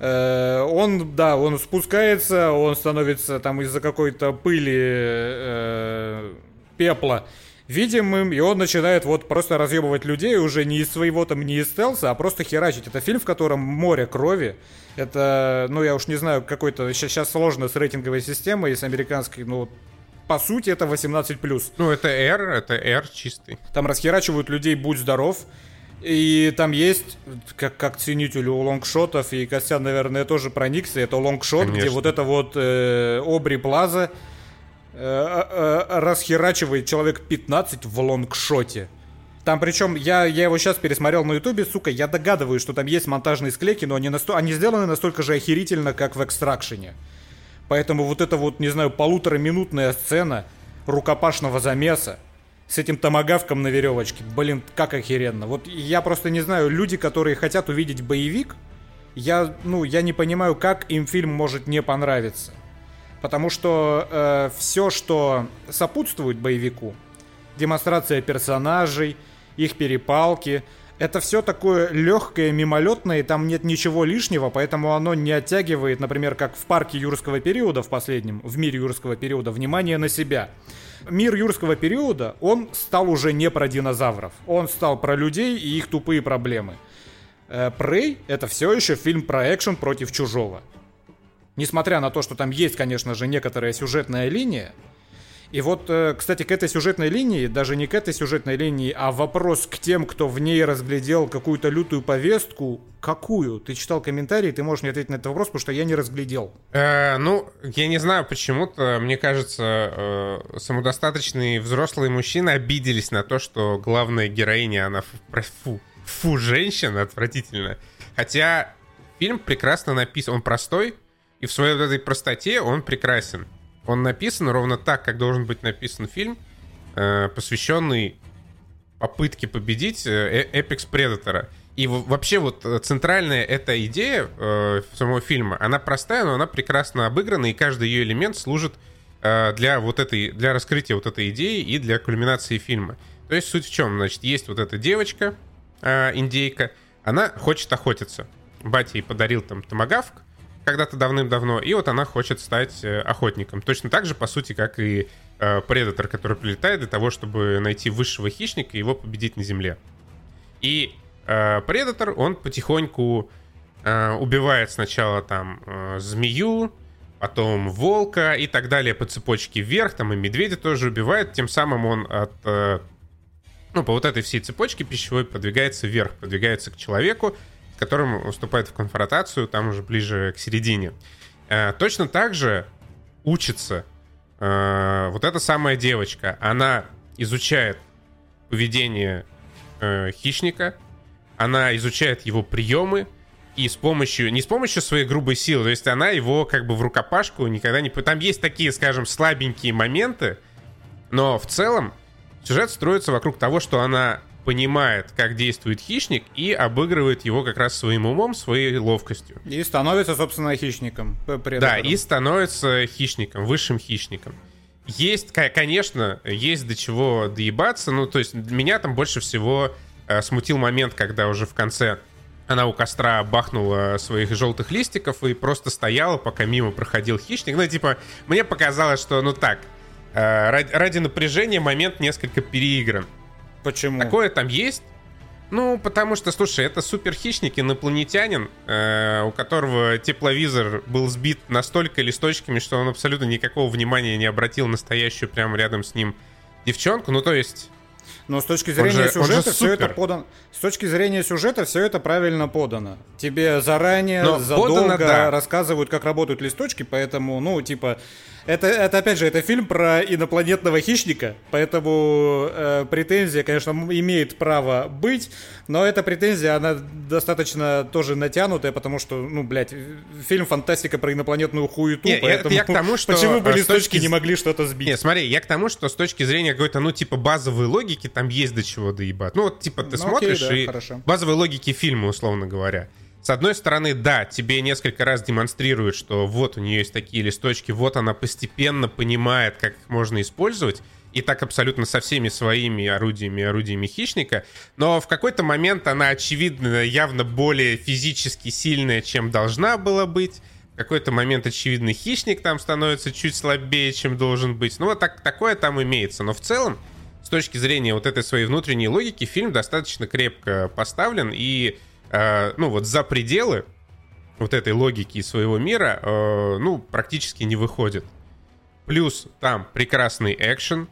э, он, да, он спускается, он становится там из-за какой-то пыли, э, пепла видимым, и он начинает вот просто разъебывать людей уже не из своего там, не из стелса, а просто херачить. Это фильм, в котором море крови. Это, ну, я уж не знаю, какой-то... Сейчас, сейчас сложно с рейтинговой системой, с американской, ну, по сути, это 18+. Ну, это R, это R чистый. Там расхерачивают людей, будь здоров. И там есть, как, как ценителю лонгшотов, и Костян, наверное, тоже проникся, это лонгшот, Конечно. где вот это вот э, Обри Плаза, расхерачивает человек 15 в лонгшоте. Там причем, я, я его сейчас пересмотрел на ютубе, сука, я догадываюсь, что там есть монтажные склейки, но они, насто... они сделаны настолько же охерительно, как в экстракшене. Поэтому вот эта вот, не знаю, полутораминутная сцена рукопашного замеса с этим томогавком на веревочке, блин, как охеренно. Вот я просто не знаю, люди, которые хотят увидеть боевик, я, ну, я не понимаю, как им фильм может не понравиться. Потому что э, все, что сопутствует боевику, демонстрация персонажей, их перепалки, это все такое легкое, мимолетное, и там нет ничего лишнего, поэтому оно не оттягивает, например, как в парке юрского периода в последнем, в мире юрского периода, внимание на себя. Мир юрского периода, он стал уже не про динозавров, он стал про людей и их тупые проблемы. Прей — это все еще фильм про экшен против чужого. Несмотря на то, что там есть, конечно же, некоторая сюжетная линия. И вот, э, кстати, к этой сюжетной линии, даже не к этой сюжетной линии, а вопрос к тем, кто в ней разглядел какую-то лютую повестку. Какую? Ты читал комментарии, ты можешь мне ответить на этот вопрос, потому что я не разглядел. Э, ну, я не знаю, почему-то, мне кажется, э, самодостаточные взрослые мужчины обиделись на то, что главная героиня, она фу, фу, женщина, отвратительно. Хотя фильм прекрасно написан, он простой, и в своей этой простоте он прекрасен. Он написан ровно так, как должен быть написан фильм, э, посвященный попытке победить э, Эпикс Предатора. И вообще вот э, центральная эта идея э, самого фильма, она простая, но она прекрасно обыграна, и каждый ее элемент служит э, для вот этой, для раскрытия вот этой идеи и для кульминации фильма. То есть суть в чем? Значит, есть вот эта девочка, э, индейка, она хочет охотиться. Батя ей подарил там томагавк, когда-то давным-давно, и вот она хочет стать э, охотником. Точно так же, по сути, как и э, Предатор, который прилетает для того, чтобы найти высшего хищника и его победить на Земле. И э, Предатор, он потихоньку э, убивает сначала там э, змею, потом волка и так далее по цепочке вверх, там и медведя тоже убивает, тем самым он от... Э, ну, по вот этой всей цепочке пищевой продвигается вверх, продвигается к человеку, которым уступает в конфронтацию, там уже ближе к середине. Э, точно так же учится э, вот эта самая девочка. Она изучает поведение э, хищника, она изучает его приемы, и с помощью, не с помощью своей грубой силы, то есть она его как бы в рукопашку никогда не... Там есть такие, скажем, слабенькие моменты, но в целом сюжет строится вокруг того, что она понимает, как действует хищник, и обыгрывает его как раз своим умом, своей ловкостью. И становится, собственно, хищником. Да, и становится хищником, высшим хищником. Есть, конечно, есть до чего доебаться, ну, то есть меня там больше всего э, смутил момент, когда уже в конце она у костра бахнула своих желтых листиков и просто стояла, пока мимо проходил хищник. Ну, типа, мне показалось, что, ну так, э, ради, ради напряжения момент несколько переигран. Почему? Такое там есть. Ну, потому что, слушай, это супер хищник, инопланетянин, э, у которого тепловизор был сбит настолько листочками, что он абсолютно никакого внимания не обратил настоящую прямо рядом с ним девчонку. Ну, то есть... Но с точки зрения же, сюжета все это подано. С точки зрения сюжета все это правильно подано. Тебе заранее, Но задолго подано, да. рассказывают, как работают листочки, поэтому, ну, типа, это, это опять же, это фильм про инопланетного хищника, поэтому э, претензия, конечно, имеет право быть, но эта претензия, она достаточно тоже натянутая, потому что, ну, блядь, фильм фантастика про инопланетную хуету, не, поэтому я к тому, что почему бы листочки точки... не могли что-то сбить? Не, смотри, я к тому, что с точки зрения какой-то, ну, типа базовой логики там есть до чего доебать. Ну, вот, типа, ты ну, смотришь окей, да, и хорошо. базовой логики фильма, условно говоря. С одной стороны, да, тебе несколько раз демонстрируют, что вот у нее есть такие листочки, вот она постепенно понимает, как их можно использовать, и так абсолютно со всеми своими орудиями, орудиями хищника, но в какой-то момент она, очевидно, явно более физически сильная, чем должна была быть, в какой-то момент, очевидно, хищник там становится чуть слабее, чем должен быть, ну вот так, такое там имеется, но в целом, с точки зрения вот этой своей внутренней логики, фильм достаточно крепко поставлен, и Э, ну вот за пределы вот этой логики своего мира, э, ну, практически не выходит. Плюс там прекрасный экшен,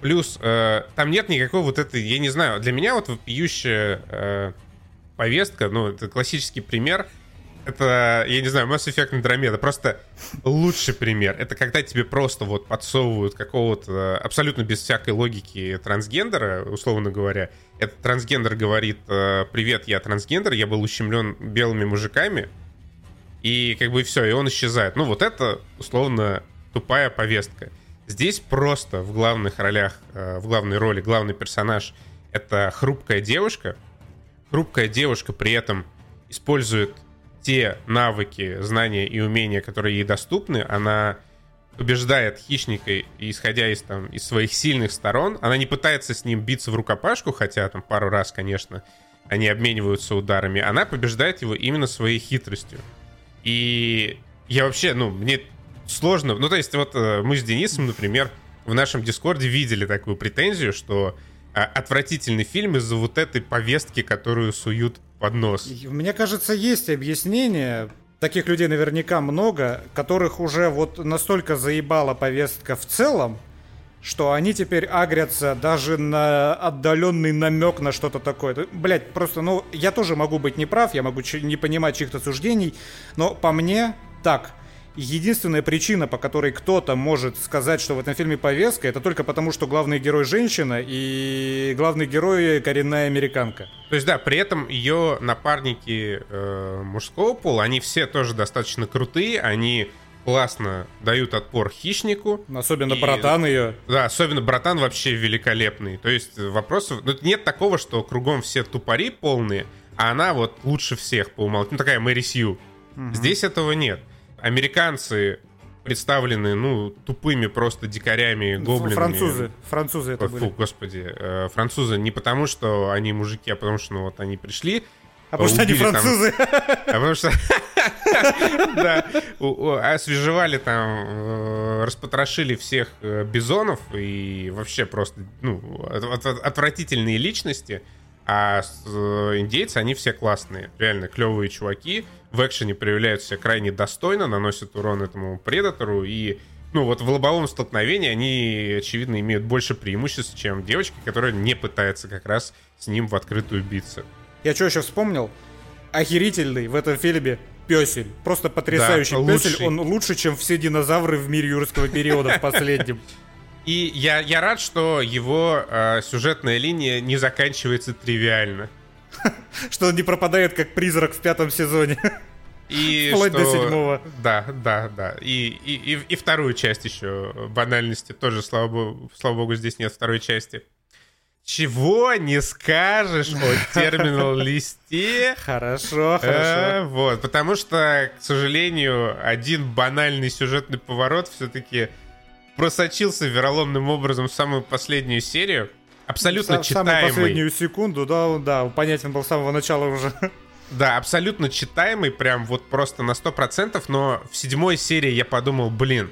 плюс э, там нет никакой вот этой, я не знаю, для меня вот вопиющая повестка, ну, это классический пример — это, я не знаю, Mass Effect Andromeda. Просто лучший пример. Это когда тебе просто вот подсовывают какого-то абсолютно без всякой логики трансгендера, условно говоря. Этот трансгендер говорит, э, привет, я трансгендер, я был ущемлен белыми мужиками. И как бы все, и он исчезает. Ну вот это, условно, тупая повестка. Здесь просто в главных ролях, э, в главной роли главный персонаж — это хрупкая девушка. Хрупкая девушка при этом использует те навыки, знания и умения, которые ей доступны, она побеждает хищника, исходя из, там, из своих сильных сторон. Она не пытается с ним биться в рукопашку, хотя там пару раз, конечно, они обмениваются ударами. Она побеждает его именно своей хитростью. И я вообще, ну, мне сложно... Ну, то есть вот э, мы с Денисом, например, в нашем Дискорде видели такую претензию, что а, отвратительный фильм из-за вот этой повестки, которую суют под нос. Мне кажется, есть объяснение. Таких людей наверняка много, которых уже вот настолько заебала повестка в целом, что они теперь агрятся даже на отдаленный намек на что-то такое. Блять, просто, ну, я тоже могу быть неправ, я могу не понимать чьих-то суждений, но по мне так единственная причина, по которой кто-то может сказать, что в этом фильме повестка, это только потому, что главный герой женщина и главный герой коренная американка. То есть, да, при этом ее напарники э, мужского пола, они все тоже достаточно крутые, они классно дают отпор хищнику. Особенно и, братан ее. Да, особенно братан вообще великолепный. То есть вопросов... Ну, нет такого, что кругом все тупари полные, а она вот лучше всех по умолчанию. Ну, такая Мэри Сью. Угу. Здесь этого нет американцы представлены, ну, тупыми просто дикарями, гоблинами. Французы, французы это Фу, были. господи, э, французы не потому, что они мужики, а потому что, ну, вот они пришли, а потому что они французы. А потому что... Да, освежевали там, э, распотрошили всех э, бизонов и вообще просто, ну, отвратительные личности. А индейцы, они все классные, реально клевые чуваки в экшене проявляют себя крайне достойно, наносят урон этому предатору, и ну вот в лобовом столкновении они, очевидно, имеют больше преимуществ, чем девочка, которая не пытается как раз с ним в открытую биться. Я что еще вспомнил? Охерительный в этом фильме песель. Просто потрясающий да, песель. Лучший. Он лучше, чем все динозавры в мире юрского периода в последнем. И я, я рад, что его э, сюжетная линия не заканчивается тривиально. Что он не пропадает как призрак в пятом сезоне. И Вплоть что... до седьмого. Да, да, да. И, и, и, и вторую часть еще банальности тоже, слава богу, слава богу, здесь нет второй части. Чего не скажешь о терминал-листе? Хорошо, Э, хорошо. Вот, потому что, к сожалению, один банальный сюжетный поворот все-таки просочился вероломным образом в самую последнюю серию. Абсолютно В са- самую читаемый. последнюю секунду, да, он, да, понятен был с самого начала уже. Да, абсолютно читаемый, прям вот просто на 100%, но в седьмой серии я подумал, блин,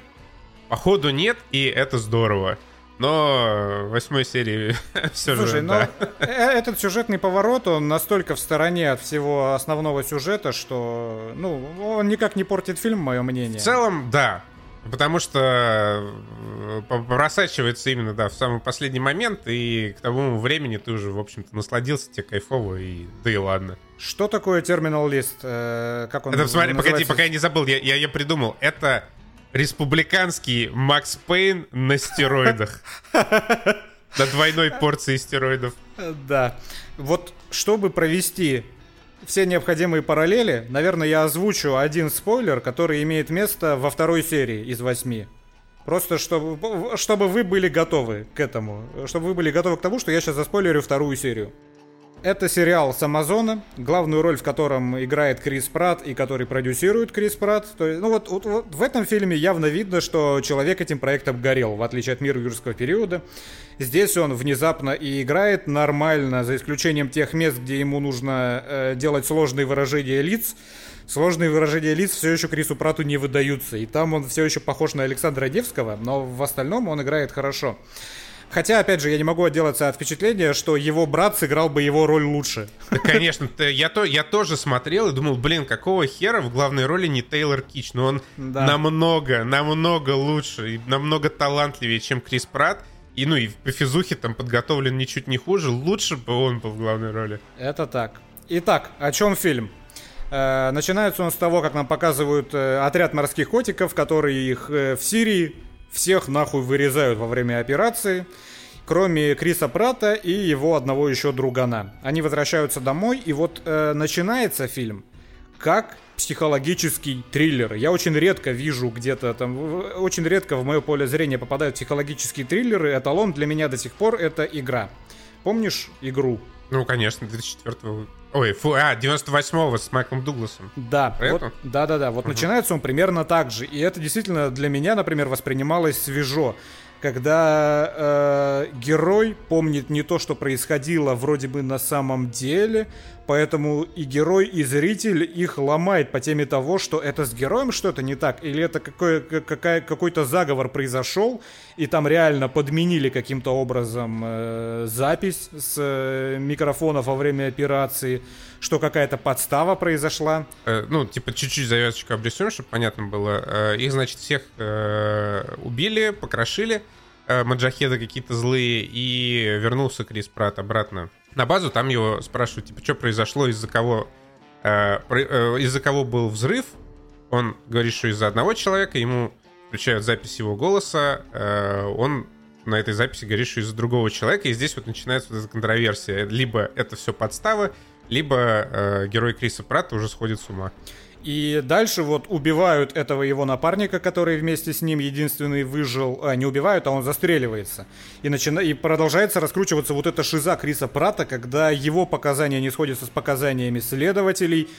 походу нет, и это здорово. Но в восьмой серии все Слушай, же, ну да. э- этот сюжетный поворот, он настолько в стороне от всего основного сюжета, что, ну, он никак не портит фильм, мое мнение. В целом, да. Потому что э, просачивается именно, да, в самый последний момент, и к тому времени ты уже, в общем-то, насладился, тебе кайфово, и да и ладно. Что такое терминал лист? Э, как он Это, смотри, погоди, пока я не забыл, я, я, я придумал. Это республиканский Макс Пейн на стероидах. На двойной порции стероидов. Да. Вот чтобы провести все необходимые параллели, наверное, я озвучу один спойлер, который имеет место во второй серии из восьми. Просто чтобы, чтобы вы были готовы к этому. Чтобы вы были готовы к тому, что я сейчас заспойлерю вторую серию. Это сериал с Амазона, главную роль в котором играет Крис Пратт и который продюсирует Крис Пратт. То есть, ну вот, вот- вот в этом фильме явно видно, что человек этим проектом горел, в отличие от мира юрского периода. Здесь он внезапно и играет нормально, за исключением тех мест, где ему нужно э, делать сложные выражения лиц. Сложные выражения лиц все еще Крису Прату не выдаются. И там он все еще похож на Александра Невского, но в остальном он играет хорошо. Хотя, опять же, я не могу отделаться от впечатления, что его брат сыграл бы его роль лучше. Да, конечно, я, то, я тоже смотрел и думал, блин, какого хера в главной роли не Тейлор Кич? Но он Да. намного, намного лучше и намного талантливее, чем Крис Пратт. И, ну, и по физухе там подготовлен ничуть не хуже. Лучше бы он был в главной роли. Это так. Итак, о чем фильм? Э, начинается он с того, как нам показывают э, отряд морских котиков, которые их э, в Сирии всех нахуй вырезают во время операции, кроме Криса Прата и его одного еще другана. Они возвращаются домой, и вот э, начинается фильм как психологический триллер. Я очень редко вижу где-то там, очень редко в мое поле зрения попадают психологические триллеры. Эталон для меня до сих пор это игра. Помнишь игру? Ну, конечно, 2004 Ой, фу, а, 98-го с Майклом Дугласом. Да, Про вот, да, да, да. Вот начинается он примерно так же. И это действительно для меня, например, воспринималось свежо. Когда э, герой помнит не то, что происходило вроде бы на самом деле, поэтому и герой, и зритель их ломает по теме того, что это с героем что-то не так, или это какой, какая, какой-то заговор произошел, и там реально подменили каким-то образом э, запись с э, микрофонов во время операции, что какая-то подстава произошла. Э, ну, типа, чуть-чуть завязочку обрисуем, чтобы понятно было. Э, их, значит, всех э, убили, покрошили, э, маджахеды какие-то злые, и вернулся Крис Пратт обратно на базу. Там его спрашивают, типа, что произошло, из-за кого, э, э, из-за кого был взрыв. Он говорит, что из-за одного человека, ему включают запись его голоса, э, он на этой записи говорит, что из-за другого человека, и здесь вот начинается вот эта контроверсия. Либо это все подставы, либо э, герой Криса Пратта уже сходит с ума. И дальше вот убивают этого его напарника, который вместе с ним единственный выжил. А, не убивают, а он застреливается. И, начина... и продолжается раскручиваться вот эта шиза Криса Прата, когда его показания не сходятся с показаниями следователей.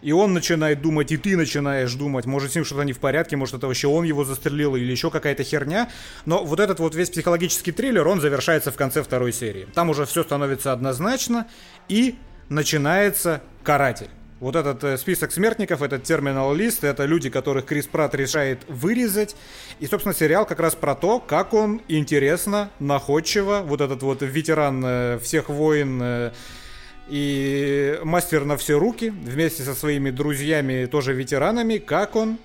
И он начинает думать, и ты начинаешь думать, может с ним что-то не в порядке, может это вообще он его застрелил или еще какая-то херня. Но вот этот вот весь психологический триллер, он завершается в конце второй серии. Там уже все становится однозначно, и начинается каратель. Вот этот э, список смертников, этот терминал лист, это люди, которых Крис Пратт решает вырезать. И, собственно, сериал как раз про то, как он интересно, находчиво, вот этот вот ветеран э, всех войн э, и мастер на все руки, вместе со своими друзьями, тоже ветеранами, как он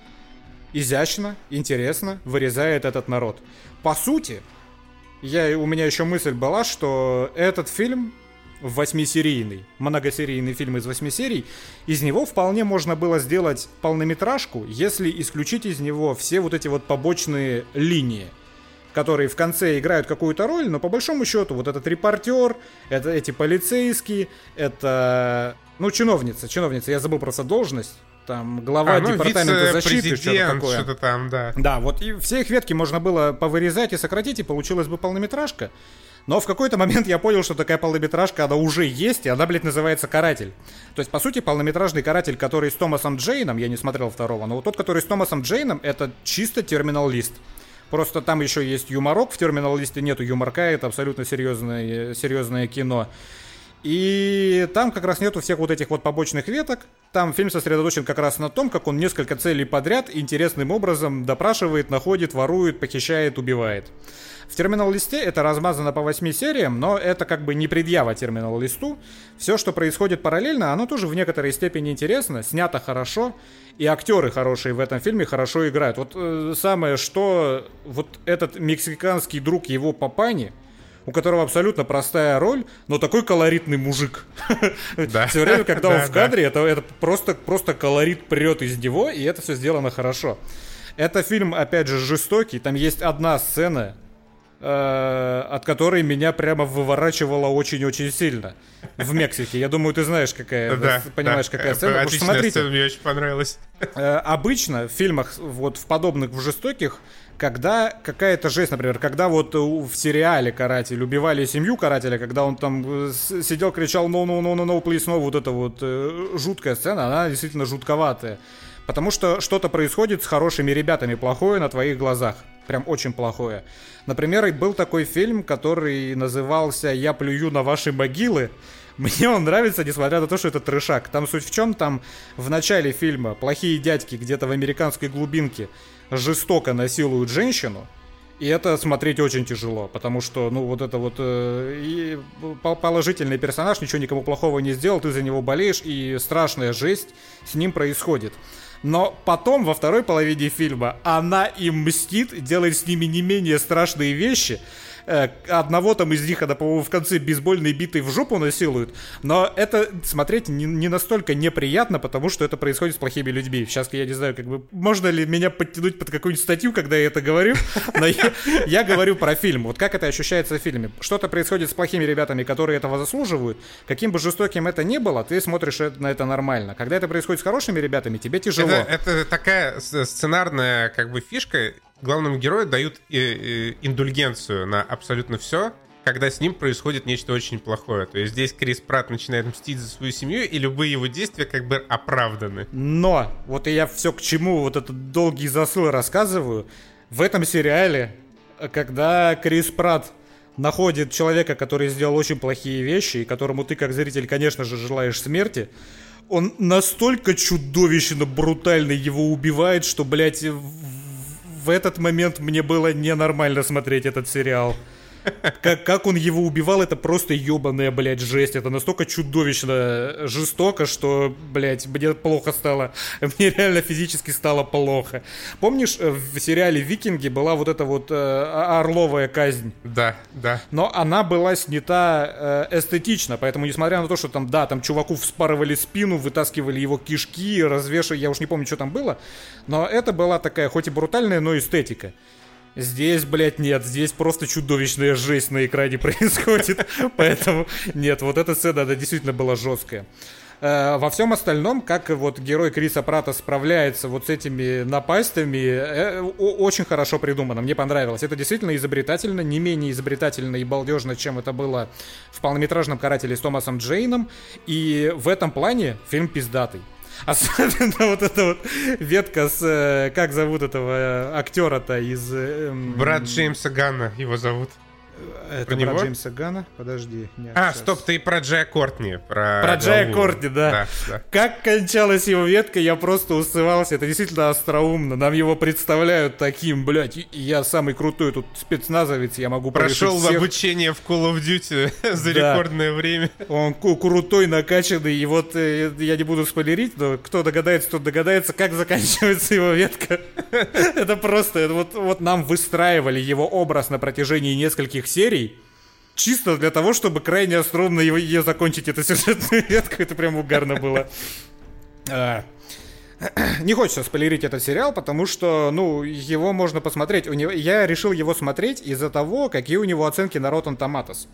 изящно, интересно вырезает этот народ. По сути, я, у меня еще мысль была, что этот фильм восьмисерийный, многосерийный фильм из восьми серий, из него вполне можно было сделать полнометражку, если исключить из него все вот эти вот побочные линии, которые в конце играют какую-то роль, но по большому счету вот этот репортер, это эти полицейские, это Ну, чиновница, чиновница, я забыл просто должность. Там глава а, ну, департамента защиты, что-то такое. Что-то там, да. Да, вот и все их ветки можно было повырезать и сократить, и получилась бы полнометражка. Но в какой-то момент я понял, что такая полнометражка, она уже есть, и она, блядь, называется «Каратель». То есть, по сути, полнометражный «Каратель», который с Томасом Джейном, я не смотрел второго, но вот тот, который с Томасом Джейном, это чисто терминал-лист. Просто там еще есть юморок, в терминал-листе нету юморка, это абсолютно серьезное, серьезное кино. И там как раз нету всех вот этих вот побочных веток. Там фильм сосредоточен как раз на том, как он несколько целей подряд интересным образом допрашивает, находит, ворует, похищает, убивает. В терминал-листе это размазано по 8 сериям, но это как бы не предъява терминал-листу. Все, что происходит параллельно, оно тоже в некоторой степени интересно, снято хорошо, и актеры хорошие в этом фильме хорошо играют. Вот э, самое, что вот этот мексиканский друг его папани – у которого абсолютно простая роль, но такой колоритный мужик. Да. Все время, когда он в кадре, это, это просто, просто колорит прет из него, и это все сделано хорошо. Это фильм, опять же, жестокий. Там есть одна сцена, от которой меня прямо выворачивало очень-очень сильно. В Мексике. Я думаю, ты знаешь, какая, да, понимаешь, да. какая сцена. Отличная смотрите, сцена, мне очень понравилась. Э, обычно в фильмах, вот в подобных, в жестоких, когда какая-то жесть, например, когда вот в сериале «Каратель» убивали семью карателя, когда он там э, сидел, кричал «no, no, no, no, no, please, no», вот эта вот э, жуткая сцена, она действительно жутковатая. Потому что что-то происходит с хорошими ребятами плохое на твоих глазах. Прям очень плохое. Например, был такой фильм, который назывался «Я плюю на ваши могилы». Мне он нравится, несмотря на то, что это трешак. Там суть в чем? Там в начале фильма плохие дядьки где-то в американской глубинке жестоко насилуют женщину, и это смотреть очень тяжело, потому что, ну, вот это вот э, и положительный персонаж ничего никому плохого не сделал, ты за него болеешь, и страшная жесть с ним происходит. Но потом, во второй половине фильма, она им мстит, делает с ними не менее страшные вещи, одного там из них, она, по-моему, в конце бейсбольной битой в жопу насилуют. Но это смотреть не, не настолько неприятно, потому что это происходит с плохими людьми. Сейчас я не знаю, как бы, можно ли меня подтянуть под какую-нибудь статью, когда я это говорю, но я, я говорю про фильм. Вот как это ощущается в фильме. Что-то происходит с плохими ребятами, которые этого заслуживают. Каким бы жестоким это ни было, ты смотришь на это нормально. Когда это происходит с хорошими ребятами, тебе тяжело. Это, это такая сценарная как бы фишка главному герою дают э, э, индульгенцию на абсолютно все, когда с ним происходит нечто очень плохое. То есть здесь Крис Пратт начинает мстить за свою семью, и любые его действия как бы оправданы. Но, вот я все к чему вот этот долгий засыл рассказываю, в этом сериале, когда Крис Пратт находит человека, который сделал очень плохие вещи, и которому ты, как зритель, конечно же, желаешь смерти, он настолько чудовищно брутально его убивает, что, блядь, в этот момент мне было ненормально смотреть этот сериал. Как, как он его убивал, это просто ебаная, блядь, жесть. Это настолько чудовищно жестоко, что, блядь, мне плохо стало. Мне реально физически стало плохо. Помнишь, э, в сериале «Викинги» была вот эта вот э, орловая казнь? Да, да. Но она была снята э, эстетично, поэтому, несмотря на то, что там, да, там чуваку вспарывали спину, вытаскивали его кишки, развешивали, я уж не помню, что там было, но это была такая, хоть и брутальная, но эстетика. Здесь, блядь, нет. Здесь просто чудовищная жесть на экране происходит. Поэтому нет, вот эта сцена, она действительно была жесткая. Э, во всем остальном, как вот герой Криса Прата справляется вот с этими напастями, э, очень хорошо придумано, мне понравилось. Это действительно изобретательно, не менее изобретательно и балдежно, чем это было в полнометражном «Карателе» с Томасом Джейном. И в этом плане фильм пиздатый. Особенно вот эта вот ветка с... Э, как зовут этого э, актера-то из... Эм, Брат Джеймса Ганна его зовут. Это про, про него? Джеймса Гана? Подожди. Нет, а, сейчас. стоп, ты про Джея Кортни. Про, про Джея Кортни, да. Да, да. Как кончалась его ветка, я просто усывался. Это действительно остроумно. Нам его представляют таким, блядь, я самый крутой тут спецназовец, я могу Прошел всех. обучение в Call of Duty за да. рекордное время. Он крутой, накачанный, и вот э, я не буду спойлерить, но кто догадается, тот догадается, как заканчивается его ветка. Это просто, вот, вот нам выстраивали его образ на протяжении нескольких нескольких серий, чисто для того, чтобы крайне остроумно ее, ее закончить, эту сюжетную ветку. Это прям угарно было. А, не хочется спойлерить этот сериал, потому что, ну, его можно посмотреть. У него, я решил его смотреть из-за того, какие у него оценки на Rotten Tomatoes.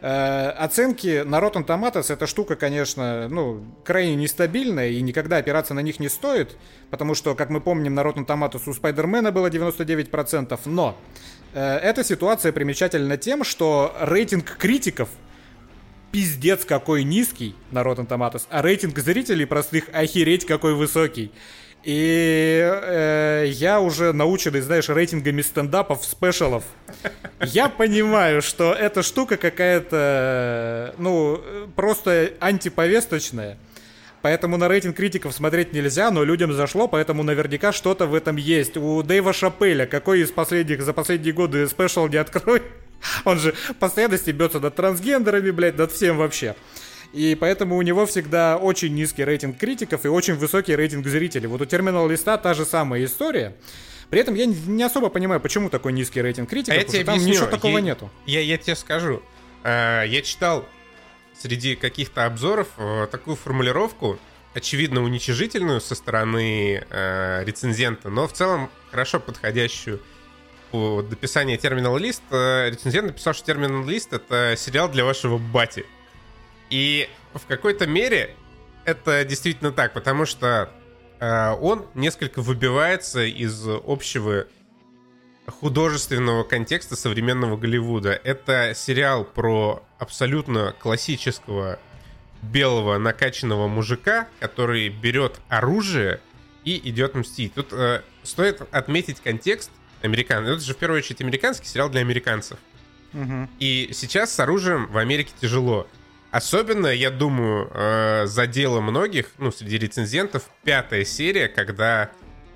Э, оценки на Rotten Tomatoes эта штука, конечно, ну, крайне нестабильная, и никогда опираться на них не стоит, потому что, как мы помним, на Rotten Tomatoes у Спайдермена было 99%, но эта ситуация примечательна тем, что рейтинг критиков пиздец какой низкий на Rotten Tomatoes, а рейтинг зрителей простых охереть какой высокий. И э, я уже наученный, знаешь, рейтингами стендапов, спешалов. Я понимаю, что эта штука какая-то, ну, просто антиповесточная. Поэтому на рейтинг критиков смотреть нельзя, но людям зашло, поэтому наверняка что-то в этом есть. У Дэйва Шапеля, какой из последних, за последние годы спешл не открой, он же постоянно стебется над трансгендерами, блядь, над всем вообще. И поэтому у него всегда очень низкий рейтинг критиков и очень высокий рейтинг зрителей. Вот у терминал листа та же самая история. При этом я не особо понимаю, почему такой низкий рейтинг критиков, а потому что там объясню. ничего такого я, нету. Я, я тебе скажу. Э, я читал среди каких-то обзоров э, такую формулировку, очевидно уничижительную со стороны э, рецензента, но в целом хорошо подходящую по дописанию терминал лист. Рецензент написал, что терминал лист это сериал для вашего бати. И в какой-то мере это действительно так, потому что э, он несколько выбивается из общего художественного контекста современного Голливуда. Это сериал про абсолютно классического белого накачанного мужика, который берет оружие и идет мстить. Тут э, стоит отметить контекст американ. Это же в первую очередь американский сериал для американцев. Угу. И сейчас с оружием в Америке тяжело. Особенно, я думаю, э, задело многих, ну, среди рецензентов, пятая серия, когда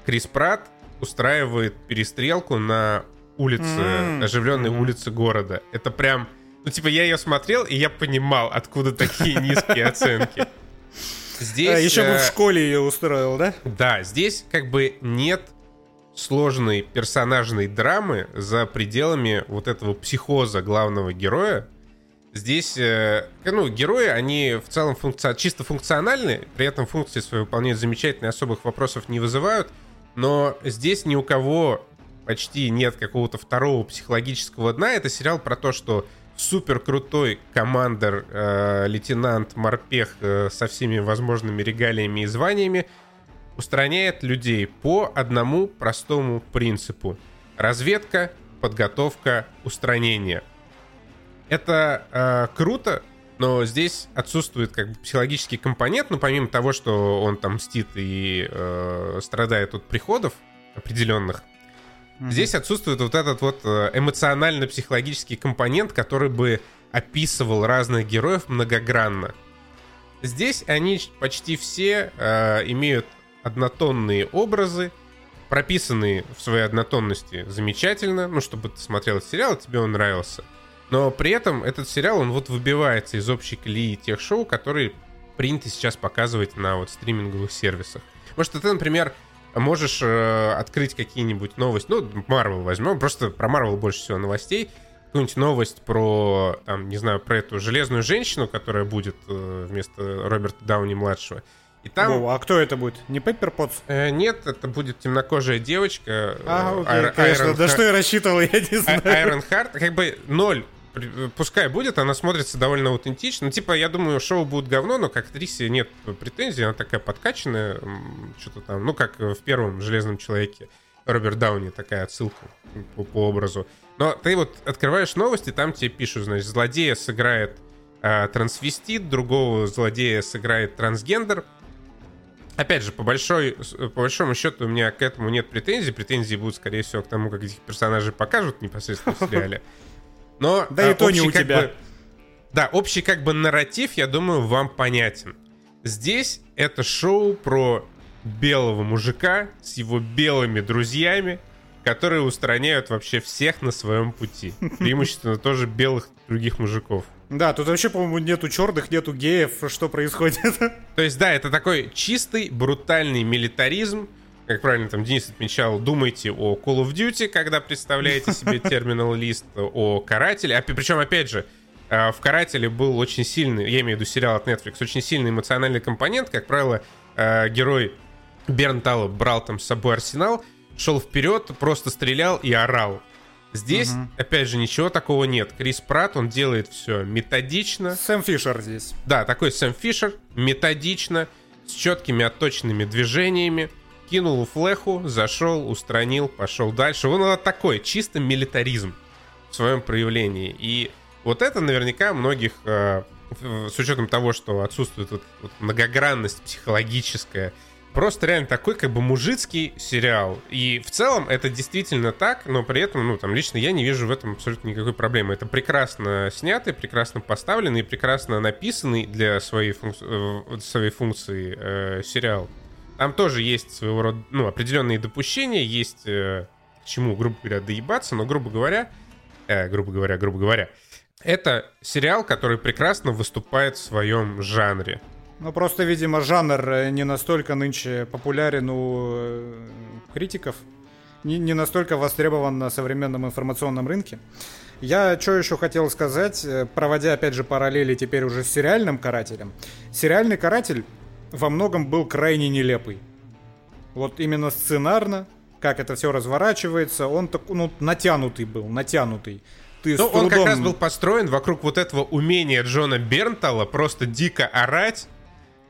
Крис Пратт устраивает перестрелку на улице, mm-hmm. оживленной mm-hmm. улице города. Это прям... Ну, типа, я ее смотрел, и я понимал, откуда такие низкие оценки. Здесь... А, еще бы в э, школе ее устроил, да? Да, здесь как бы нет сложной персонажной драмы за пределами вот этого психоза главного героя, Здесь, э, ну, герои, они в целом функци... чисто функциональны, при этом функции свои выполняют замечательно, особых вопросов не вызывают, но здесь ни у кого почти нет какого-то второго психологического дна. Это сериал про то, что супер крутой командир, э, лейтенант Морпех э, со всеми возможными регалиями и званиями устраняет людей по одному простому принципу. Разведка, подготовка, устранение — это э, круто, но здесь отсутствует как бы психологический компонент, ну помимо того, что он там мстит и э, страдает от приходов определенных, mm-hmm. здесь отсутствует вот этот вот э, эмоционально-психологический компонент, который бы описывал разных героев многогранно. Здесь они почти все э, имеют однотонные образы, прописанные в своей однотонности замечательно, ну, чтобы ты смотрел этот сериал, тебе он нравился. Но при этом этот сериал, он вот выбивается из общей колеи тех шоу, которые принято сейчас показывать на вот стриминговых сервисах. Может, ты, например, можешь э, открыть какие-нибудь новости, ну, Марвел возьмем, просто про Марвел больше всего новостей, какую-нибудь новость про, там, не знаю, про эту железную женщину, которая будет э, вместо Роберта Дауни-младшего. И там... О, а кто это будет? Не Пеппер Потс? Э, нет, это будет темнокожая девочка. А, окей, Айр... конечно. Айрон да Хар... что я рассчитывал, я не знаю. Айрон Харт, как бы ноль пускай будет, она смотрится довольно аутентично. Типа, я думаю, шоу будет говно, но к актрисе нет претензий, она такая подкачанная, что-то там, ну, как в первом «Железном человеке» Роберт Дауни, такая отсылка по, по образу. Но ты вот открываешь новости, там тебе пишут, значит, злодея сыграет э, трансвестит, другого злодея сыграет трансгендер. Опять же, по, большой, по большому счету у меня к этому нет претензий. Претензии будут, скорее всего, к тому, как этих персонажей покажут непосредственно в сериале. Но да а, и то не у тебя. Бы, да, общий как бы нарратив, я думаю, вам понятен. Здесь это шоу про белого мужика с его белыми друзьями, которые устраняют вообще всех на своем пути. Преимущественно тоже белых других мужиков. Да, тут вообще, по-моему, нету черных, нету геев, что происходит. То есть, да, это такой чистый, брутальный милитаризм, как правильно там Денис отмечал, думайте о Call of Duty, когда представляете себе терминал лист, о Карателе. А, причем, опять же, э, в Карателе был очень сильный, я имею в виду сериал от Netflix, очень сильный эмоциональный компонент. Как правило, э, герой Берн Талло брал там с собой арсенал, шел вперед, просто стрелял и орал. Здесь, угу. опять же, ничего такого нет. Крис Пратт, он делает все методично. Сэм Фишер здесь. Да, такой Сэм Фишер, методично, с четкими отточенными движениями. Кинул флеху, зашел, устранил, пошел дальше. Он вот такой, чисто милитаризм в своем проявлении. И вот это наверняка многих, э, с учетом того, что отсутствует вот, вот многогранность психологическая, просто реально такой как бы мужицкий сериал. И в целом это действительно так, но при этом, ну, там, лично я не вижу в этом абсолютно никакой проблемы. Это прекрасно снятый, прекрасно поставленный, прекрасно написанный для своей, функ... Э, своей функции э, сериал. Там тоже есть своего рода, ну, определенные допущения, есть э, к чему, грубо говоря, доебаться, но, грубо говоря, э, грубо говоря, грубо говоря, это сериал, который прекрасно выступает в своем жанре. Ну, просто, видимо, жанр э, не настолько нынче популярен у э, критиков, не, не настолько востребован на современном информационном рынке. Я что еще хотел сказать, э, проводя, опять же, параллели теперь уже с сериальным карателем. Сериальный каратель во многом был крайне нелепый. Вот именно сценарно, как это все разворачивается, он так, ну, натянутый был, натянутый. Ты ну, трудом... он как раз был построен вокруг вот этого умения Джона Бернтала просто дико орать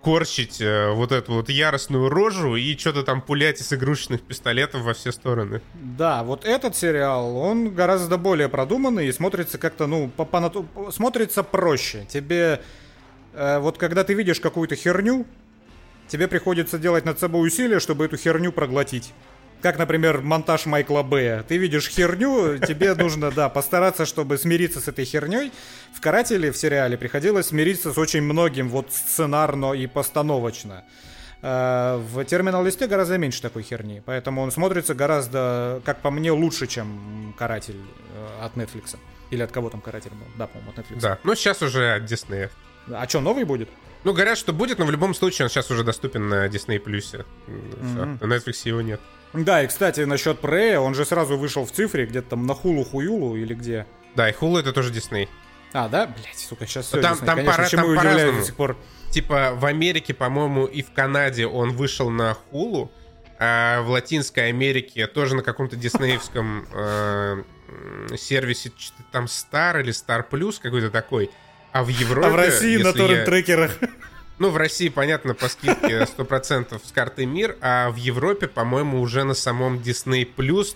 корчить э, вот эту вот яростную рожу и что-то там пулять из игрушечных пистолетов во все стороны. Да, вот этот сериал, он гораздо более продуманный и смотрится как-то, ну, по, по, смотрится проще. Тебе, э, вот когда ты видишь какую-то херню, тебе приходится делать над собой усилия, чтобы эту херню проглотить. Как, например, монтаж Майкла Бэя. Ты видишь херню, тебе нужно, да, постараться, чтобы смириться с этой херней. В «Карателе» в сериале приходилось смириться с очень многим, вот сценарно и постановочно. Э, в терминал-листе гораздо меньше такой херни, поэтому он смотрится гораздо, как по мне, лучше, чем «Каратель» э, от Netflix. Или от кого там «Каратель» был? Да, по-моему, от Netflix. Да, ну сейчас уже от Disney. А что, новый будет? Ну, говорят, что будет, но в любом случае он сейчас уже доступен на Disney+. Mm-hmm. На Netflix его нет. Да, и, кстати, насчет Прея, он же сразу вышел в цифре, где-то там на Хулу-Хуюлу или где. Да, и Хулу это тоже Дисней. А, да? Блять, сука, сейчас все там, Disney. там, Конечно, пора, там удивляюсь до сих пор. Типа в Америке, по-моему, и в Канаде он вышел на Хулу, а в Латинской Америке тоже на каком-то диснеевском э, сервисе, там Star или Star Plus какой-то такой. А в Европе... А в России на торрент-трекерах. Я... Ну, в России, понятно, по скидке 100% с карты МИР, а в Европе, по-моему, уже на самом Disney+,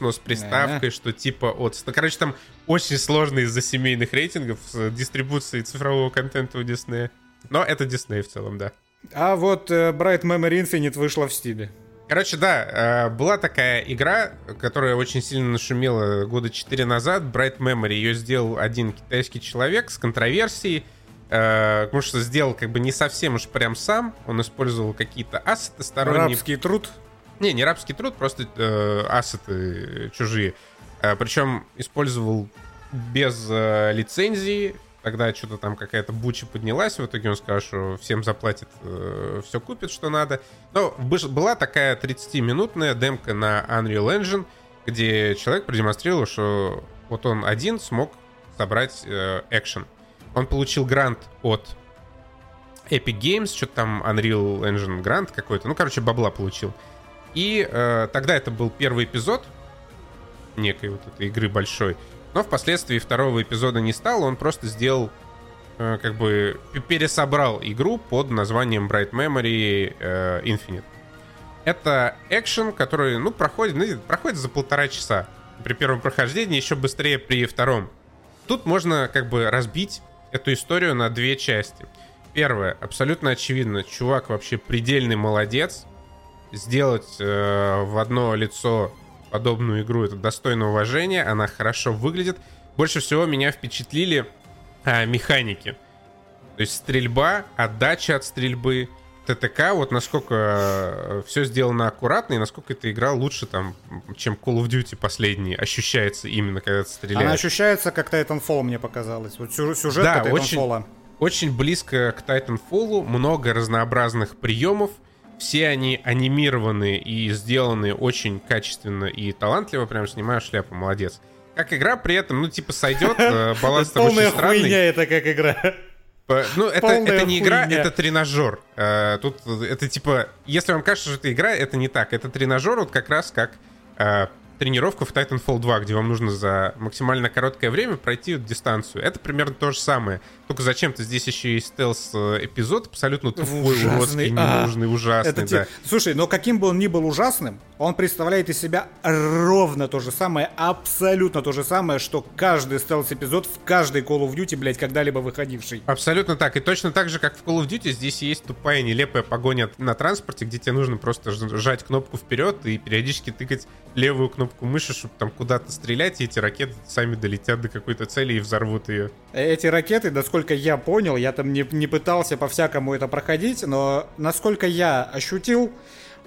но с приставкой, что типа от... Короче, там очень сложно из-за семейных рейтингов с дистрибуцией цифрового контента у Disney. Но это Disney в целом, да. А вот uh, Bright Memory Infinite вышла в Стиле. Короче, да, э, была такая игра, которая очень сильно нашумела года 4 назад, Bright Memory. Ее сделал один китайский человек с контроверсией, Э, потому что сделал как бы не совсем уж прям сам. Он использовал какие-то ассеты сторонние. Рабский труд? Не, не рабский труд, просто э, ассеты чужие. Э, причем использовал без э, лицензии. Тогда что-то там какая-то буча поднялась. В итоге он сказал, что всем заплатит, э, все купит, что надо. Но была такая 30-минутная демка на Unreal Engine, где человек продемонстрировал, что вот он один смог собрать э, экшен. Он получил грант от Epic Games, что-то там Unreal Engine грант какой-то. Ну, короче, бабла получил. И э, тогда это был первый эпизод некой вот этой игры большой. Но впоследствии второго эпизода не стало, он просто сделал, э, как бы, пересобрал игру под названием Bright Memory э, Infinite. Это экшен, который, ну, проходит, ну, проходит за полтора часа. При первом прохождении, еще быстрее при втором. Тут можно, как бы, разбить эту историю на две части. Первое, абсолютно очевидно, чувак вообще предельный молодец. Сделать э, в одно лицо подобную игру это достойно уважения, она хорошо выглядит. Больше всего меня впечатлили э, механики. То есть стрельба, отдача от стрельбы, ТТК, вот насколько э, все сделано аккуратно и насколько эта игра лучше там, чем Call of Duty последний ощущается именно, когда ты стреляешь. Она ощущается как Titanfall, мне показалось. Вот сюжет да, Titanfall. Очень, очень близко к Titanfall, много разнообразных приемов, все они анимированы и сделаны очень качественно и талантливо, прям снимаю шляпу, молодец. Как игра при этом, ну, типа, сойдет, э, баланс очень странный. Полная хуйня это как игра. Ну, это, это не игра, это тренажер. Uh, тут это типа, если вам кажется, что это игра, это не так. Это тренажер, вот как раз как uh, тренировка в Titanfall 2, где вам нужно за максимально короткое время пройти дистанцию. Это примерно то же самое. Только зачем-то здесь еще и стелс-эпизод абсолютно тупой, уродский, ненужный, а, ужасный. Это, да. Слушай, но каким бы он ни был ужасным, он представляет из себя ровно то же самое, абсолютно то же самое, что каждый стелс-эпизод в каждой Call of Duty, блядь, когда-либо выходивший. Абсолютно так. И точно так же, как в Call of Duty, здесь есть тупая, нелепая погоня на транспорте, где тебе нужно просто сжать кнопку вперед и периодически тыкать левую кнопку мыши, чтобы там куда-то стрелять, и эти ракеты сами долетят до какой-то цели и взорвут ее. Эти ракеты, насколько я понял, я там не, не пытался по-всякому это проходить, но насколько я ощутил,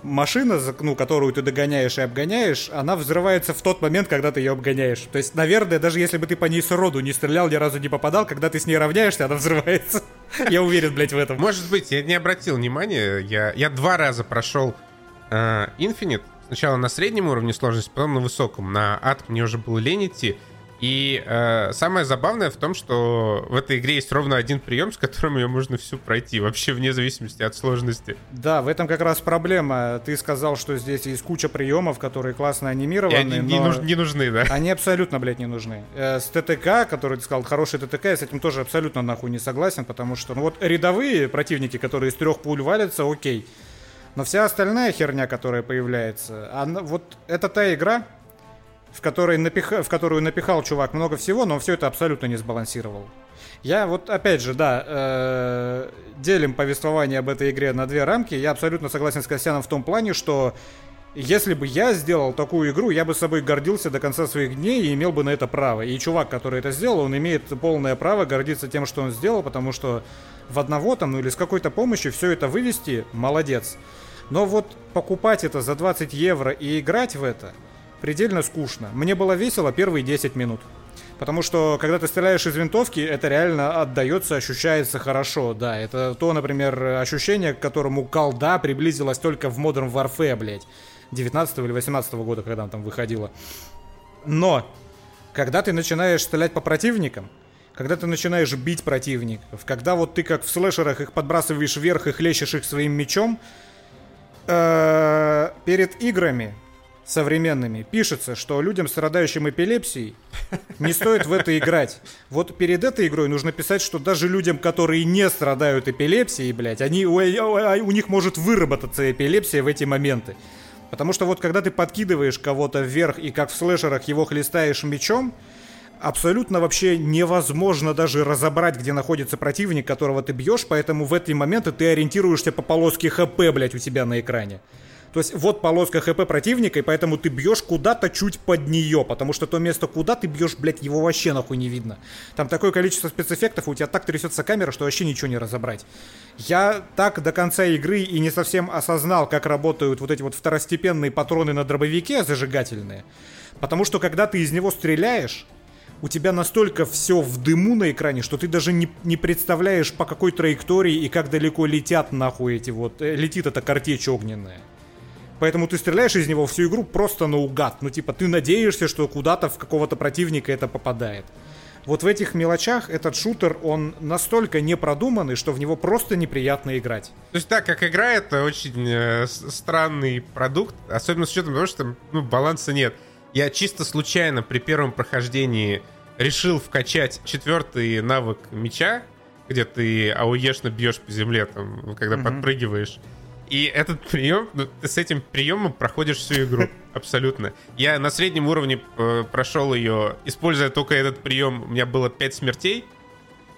машина, ну, которую ты догоняешь и обгоняешь, она взрывается в тот момент, когда ты ее обгоняешь. То есть, наверное, даже если бы ты по ней сроду не стрелял, ни разу не попадал, когда ты с ней равняешься, она взрывается. Я уверен, блядь, в этом. Может быть, я не обратил внимания. Я, я два раза прошел uh, Infinite. Сначала на среднем уровне сложности, потом на высоком. На ад мне уже было лень идти. И э, самое забавное в том, что в этой игре есть ровно один прием, с которым ее можно всю пройти, вообще вне зависимости от сложности. Да, в этом как раз проблема. Ты сказал, что здесь есть куча приемов, которые классно анимированы. И они не, нуж, не нужны, да? Они абсолютно, блядь, не нужны. Э, с ТТК, который ты сказал, хороший ТТК, я с этим тоже абсолютно нахуй не согласен, потому что, ну вот рядовые противники, которые из трех пуль валятся, окей. Но вся остальная херня, которая появляется, она, вот это та игра, в, которой напих... в которую напихал чувак много всего, но все это абсолютно не сбалансировал. Я вот, опять же, да, э, делим повествование об этой игре на две рамки. Я абсолютно согласен с Костяном в том плане, что если бы я сделал такую игру, я бы собой гордился до конца своих дней и имел бы на это право. И чувак, который это сделал, он имеет полное право гордиться тем, что он сделал, потому что в одного там, ну или с какой-то помощью все это вывести, молодец. Но вот покупать это за 20 евро и играть в это, предельно скучно. Мне было весело первые 10 минут. Потому что, когда ты стреляешь из винтовки, это реально отдается, ощущается хорошо, да. Это то, например, ощущение, к которому колда приблизилась только в Modern Warfare, блядь. 19 или 18 года, когда она там выходила. Но, когда ты начинаешь стрелять по противникам, когда ты начинаешь бить противников, когда вот ты как в слэшерах их подбрасываешь вверх и хлещешь их своим мечом, э, перед играми современными пишется, что людям, страдающим эпилепсией, не стоит в это играть. Вот перед этой игрой нужно писать, что даже людям, которые не страдают эпилепсией, блядь, они, у, у них может выработаться эпилепсия в эти моменты. Потому что вот когда ты подкидываешь кого-то вверх и как в слэшерах его хлестаешь мечом, абсолютно вообще невозможно даже разобрать, где находится противник, которого ты бьешь, поэтому в эти моменты ты ориентируешься по полоске ХП, блядь, у тебя на экране. То есть вот полоска ХП противника, и поэтому ты бьешь куда-то чуть под нее, потому что то место, куда ты бьешь, блядь, его вообще нахуй не видно. Там такое количество спецэффектов, у тебя так трясется камера, что вообще ничего не разобрать. Я так до конца игры и не совсем осознал, как работают вот эти вот второстепенные патроны на дробовике зажигательные. Потому что когда ты из него стреляешь, у тебя настолько все в дыму на экране, что ты даже не, не представляешь, по какой траектории и как далеко летят нахуй эти вот... Э, летит эта картечь огненная. Поэтому ты стреляешь из него всю игру просто наугад. Ну, типа, ты надеешься, что куда-то в какого-то противника это попадает. Вот в этих мелочах этот шутер, он настолько непродуманный, что в него просто неприятно играть. То есть, так, как игра, это очень э, странный продукт, особенно с учетом того, что ну, баланса нет. Я чисто случайно при первом прохождении решил вкачать четвертый навык меча, где ты ауешно бьешь по земле, там, когда mm-hmm. подпрыгиваешь. И этот прием, ну, ты с этим приемом проходишь всю игру. Абсолютно. Я на среднем уровне э, прошел ее, используя только этот прием, у меня было 5 смертей.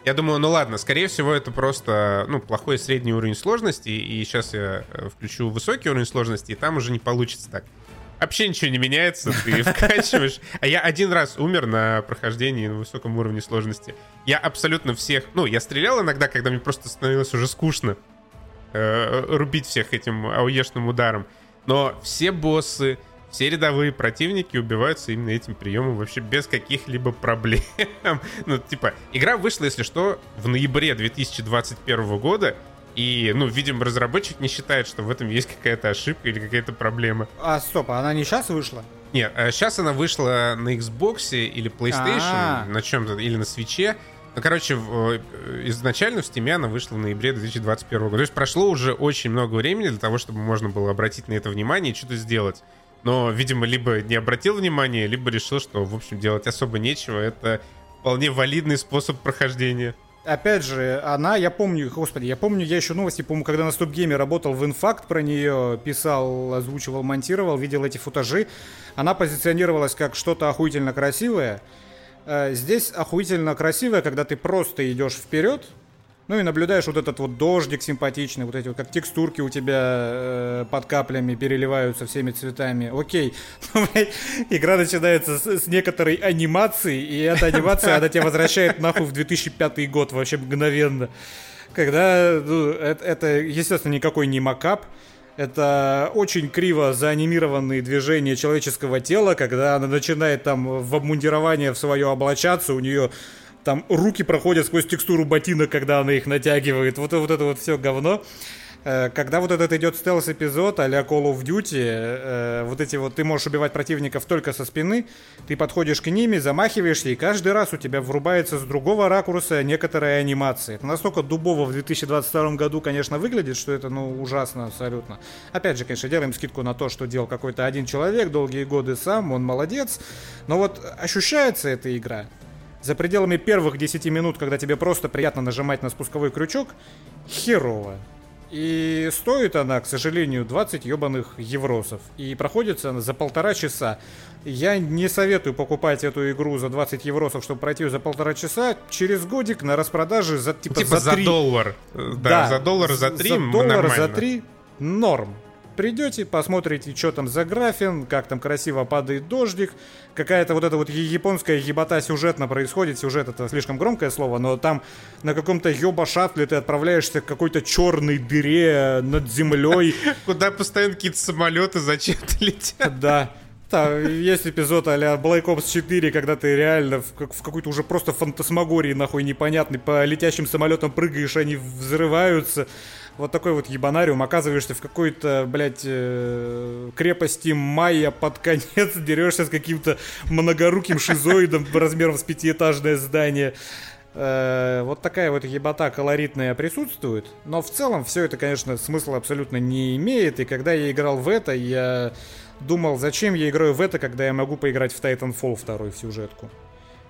Я думаю, ну ладно, скорее всего, это просто ну, плохой средний уровень сложности. И сейчас я э, включу высокий уровень сложности, и там уже не получится так. Вообще ничего не меняется, ты вкачиваешь. А я один раз умер на прохождении на высоком уровне сложности. Я абсолютно всех... Ну, я стрелял иногда, когда мне просто становилось уже скучно э, рубить всех этим ауешным ударом. Но все боссы, все рядовые противники убиваются именно этим приемом вообще без каких-либо проблем. ну, типа, игра вышла, если что, в ноябре 2021 года, и, ну, видимо, разработчик не считает, что в этом есть какая-то ошибка или какая-то проблема. А, стоп, а она не сейчас вышла? Нет, сейчас а она вышла на Xbox или PlayStation, А-а-а. на чем-то, или на свече. Ну, короче, э, изначально в Steam она вышла в ноябре 2021 года. То есть прошло уже очень много времени для того, чтобы можно было обратить на это внимание и что-то сделать. но, видимо, либо не обратил внимания, либо решил, что, в общем, делать особо нечего. Это вполне валидный способ прохождения. Опять же, она, я помню, господи, я помню, я еще новости, помню, когда на Стоп Гейме работал в Инфакт, про нее писал, озвучивал, монтировал, видел эти футажи. Она позиционировалась как что-то охуительно красивое. Э, здесь охуительно красивое, когда ты просто идешь вперед, ну и наблюдаешь вот этот вот дождик симпатичный, вот эти вот как текстурки у тебя э, под каплями переливаются всеми цветами. Окей, ну, игра начинается с, с некоторой анимации, и эта анимация, она тебя возвращает нахуй в 2005 год вообще мгновенно. Когда, ну, это, это, естественно, никакой не макап, это очень криво заанимированные движения человеческого тела, когда она начинает там в обмундирование в свое облачаться, у нее там руки проходят сквозь текстуру ботинок, когда она их натягивает. Вот, вот это вот все говно. Э, когда вот этот идет стелс-эпизод а Call of Duty, э, вот эти вот, ты можешь убивать противников только со спины, ты подходишь к ними, замахиваешься, и каждый раз у тебя врубается с другого ракурса некоторая анимация. Это настолько дубово в 2022 году, конечно, выглядит, что это, ну, ужасно абсолютно. Опять же, конечно, делаем скидку на то, что делал какой-то один человек долгие годы сам, он молодец, но вот ощущается эта игра, за пределами первых 10 минут, когда тебе просто приятно нажимать на спусковой крючок, херово. И стоит она, к сожалению, 20 ебаных евросов. И проходится она за полтора часа. Я не советую покупать эту игру за 20 евросов, чтобы пройти ее за полтора часа. Через годик на распродаже за типа, типа за, 3. за доллар. Да, да, за доллар за 3 За доллар нормально. за 3 норм. Придете, посмотрите, что там за графин, как там красиво падает дождик. Какая-то вот эта вот японская ебата сюжетно происходит. Сюжет это слишком громкое слово, но там на каком-то ёба шаттле ты отправляешься к какой-то черной дыре над землей. Куда постоянно какие-то самолеты зачем-то летят. Да. Да, есть эпизод а Black Ops 4, когда ты реально в, в какой-то уже просто фантасмагории нахуй непонятный по летящим самолетам прыгаешь, они взрываются вот такой вот ебанариум, оказываешься в какой-то, блядь, э, крепости майя под конец, дерешься с каким-то многоруким шизоидом размером с пятиэтажное здание. Э, вот такая вот ебата колоритная присутствует. Но в целом все это, конечно, смысла абсолютно не имеет. И когда я играл в это, я думал, зачем я играю в это, когда я могу поиграть в Titanfall 2 в сюжетку.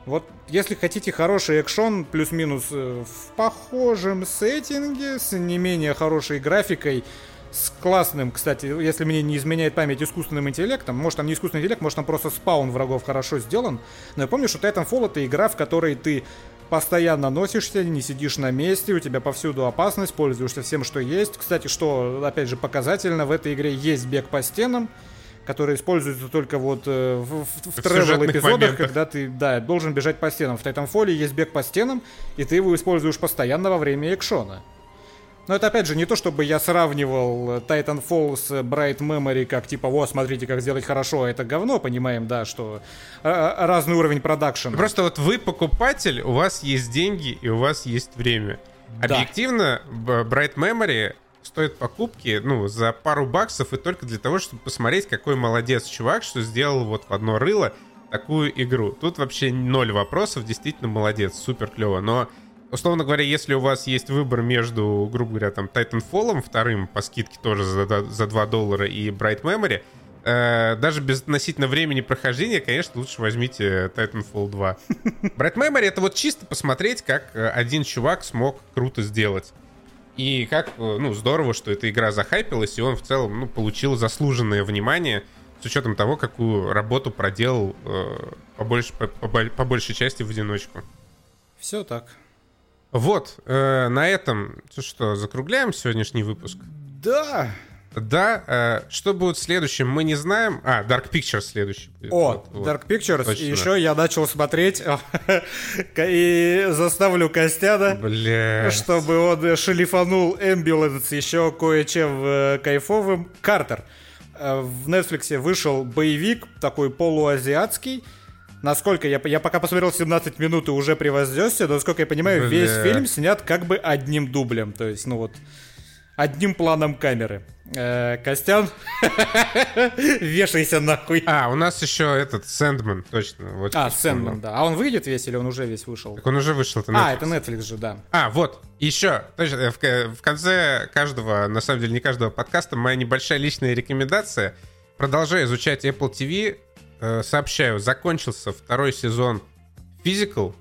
Вот если хотите хороший экшон, плюс-минус э, в похожем сеттинге, с не менее хорошей графикой, с классным, кстати, если мне не изменяет память, искусственным интеллектом. Может, там не искусственный интеллект, может, там просто спаун врагов хорошо сделан. Но я помню, что Titanfall это игра, в которой ты постоянно носишься, не сидишь на месте, у тебя повсюду опасность, пользуешься всем, что есть. Кстати, что, опять же, показательно, в этой игре есть бег по стенам, который используется только вот э, в, в, в, в тревел-эпизодах, когда ты, да, должен бежать по стенам. В Titanfall есть бег по стенам, и ты его используешь постоянно во время экшона. Но это опять же не то, чтобы я сравнивал Titanfall с Bright Memory, как типа, вот, смотрите, как сделать хорошо, а это говно, понимаем, да, что э, разный уровень продакшена. Просто вот вы покупатель, у вас есть деньги и у вас есть время. Да. Объективно, Bright Memory стоит покупки, ну, за пару баксов и только для того, чтобы посмотреть, какой молодец чувак, что сделал вот в одно рыло такую игру. Тут вообще ноль вопросов, действительно молодец, супер клево, но условно говоря, если у вас есть выбор между, грубо говоря, там, Titanfall вторым по скидке тоже за, за 2 доллара и Bright Memory, э, даже без относительно времени прохождения, конечно, лучше возьмите Titanfall 2. Bright Memory это вот чисто посмотреть, как э, один чувак смог круто сделать. И как, э, ну, здорово, что эта игра захайпилась, и он в целом, ну, получил заслуженное внимание с учетом того, какую работу проделал э, по, больш, по, по, по большей части в одиночку. Все так. Вот, э, на этом, что, закругляем сегодняшний выпуск? Да, да, э, что будет следующим, мы не знаем. А, Dark Pictures следующий. Будет. О, вот, Dark Pictures. Точно. И еще я начал смотреть и заставлю Костяна, Бля. чтобы он шлифанул Ambulance еще кое-чем э, кайфовым. Картер. Э, в Netflix вышел боевик, такой полуазиатский. Насколько я, я пока посмотрел 17 минут и уже превознесся, но насколько я понимаю, Бля. весь фильм снят как бы одним дублем. То есть, ну вот, одним планом камеры. Э, Костян, вешайся нахуй. А, у нас еще этот Сэндман, точно. Вот а, Сэндман, да. А он выйдет весь или он уже весь вышел? Так он уже вышел, это Netflix. А, это Netflix же, да. А, вот, еще, точно, в, в конце каждого, на самом деле не каждого подкаста, моя небольшая личная рекомендация. продолжаю изучать Apple TV. Э, сообщаю, закончился второй сезон Physical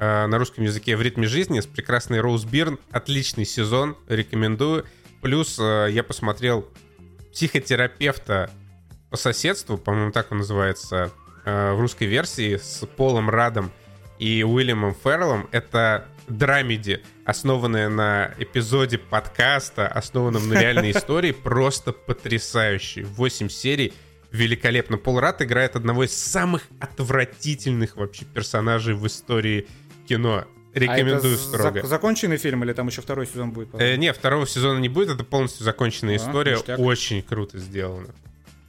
э, на русском языке в ритме жизни с прекрасной Роуз Бирн. Отличный сезон, рекомендую. Плюс э, я посмотрел психотерапевта по соседству, по-моему, так он называется в русской версии, с Полом Радом и Уильямом Ферреллом. Это драмеди, основанная на эпизоде подкаста, основанном на реальной истории, просто потрясающий. 8 серий, великолепно. Пол Рад играет одного из самых отвратительных вообще персонажей в истории кино. Рекомендую а строго. Зак- законченный фильм или там еще второй сезон будет? Э, не, второго сезона не будет, это полностью законченная а, история. Ништяк. Очень круто сделано.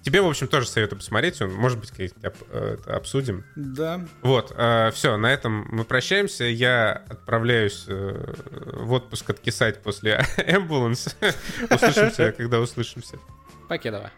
Тебе, в общем, тоже советую посмотреть. Он, может быть, как-то э, обсудим. Да. Вот, э, все, на этом мы прощаемся. Я отправляюсь э, в отпуск откисать после Ambulance. Услышимся, когда услышимся. Покедова.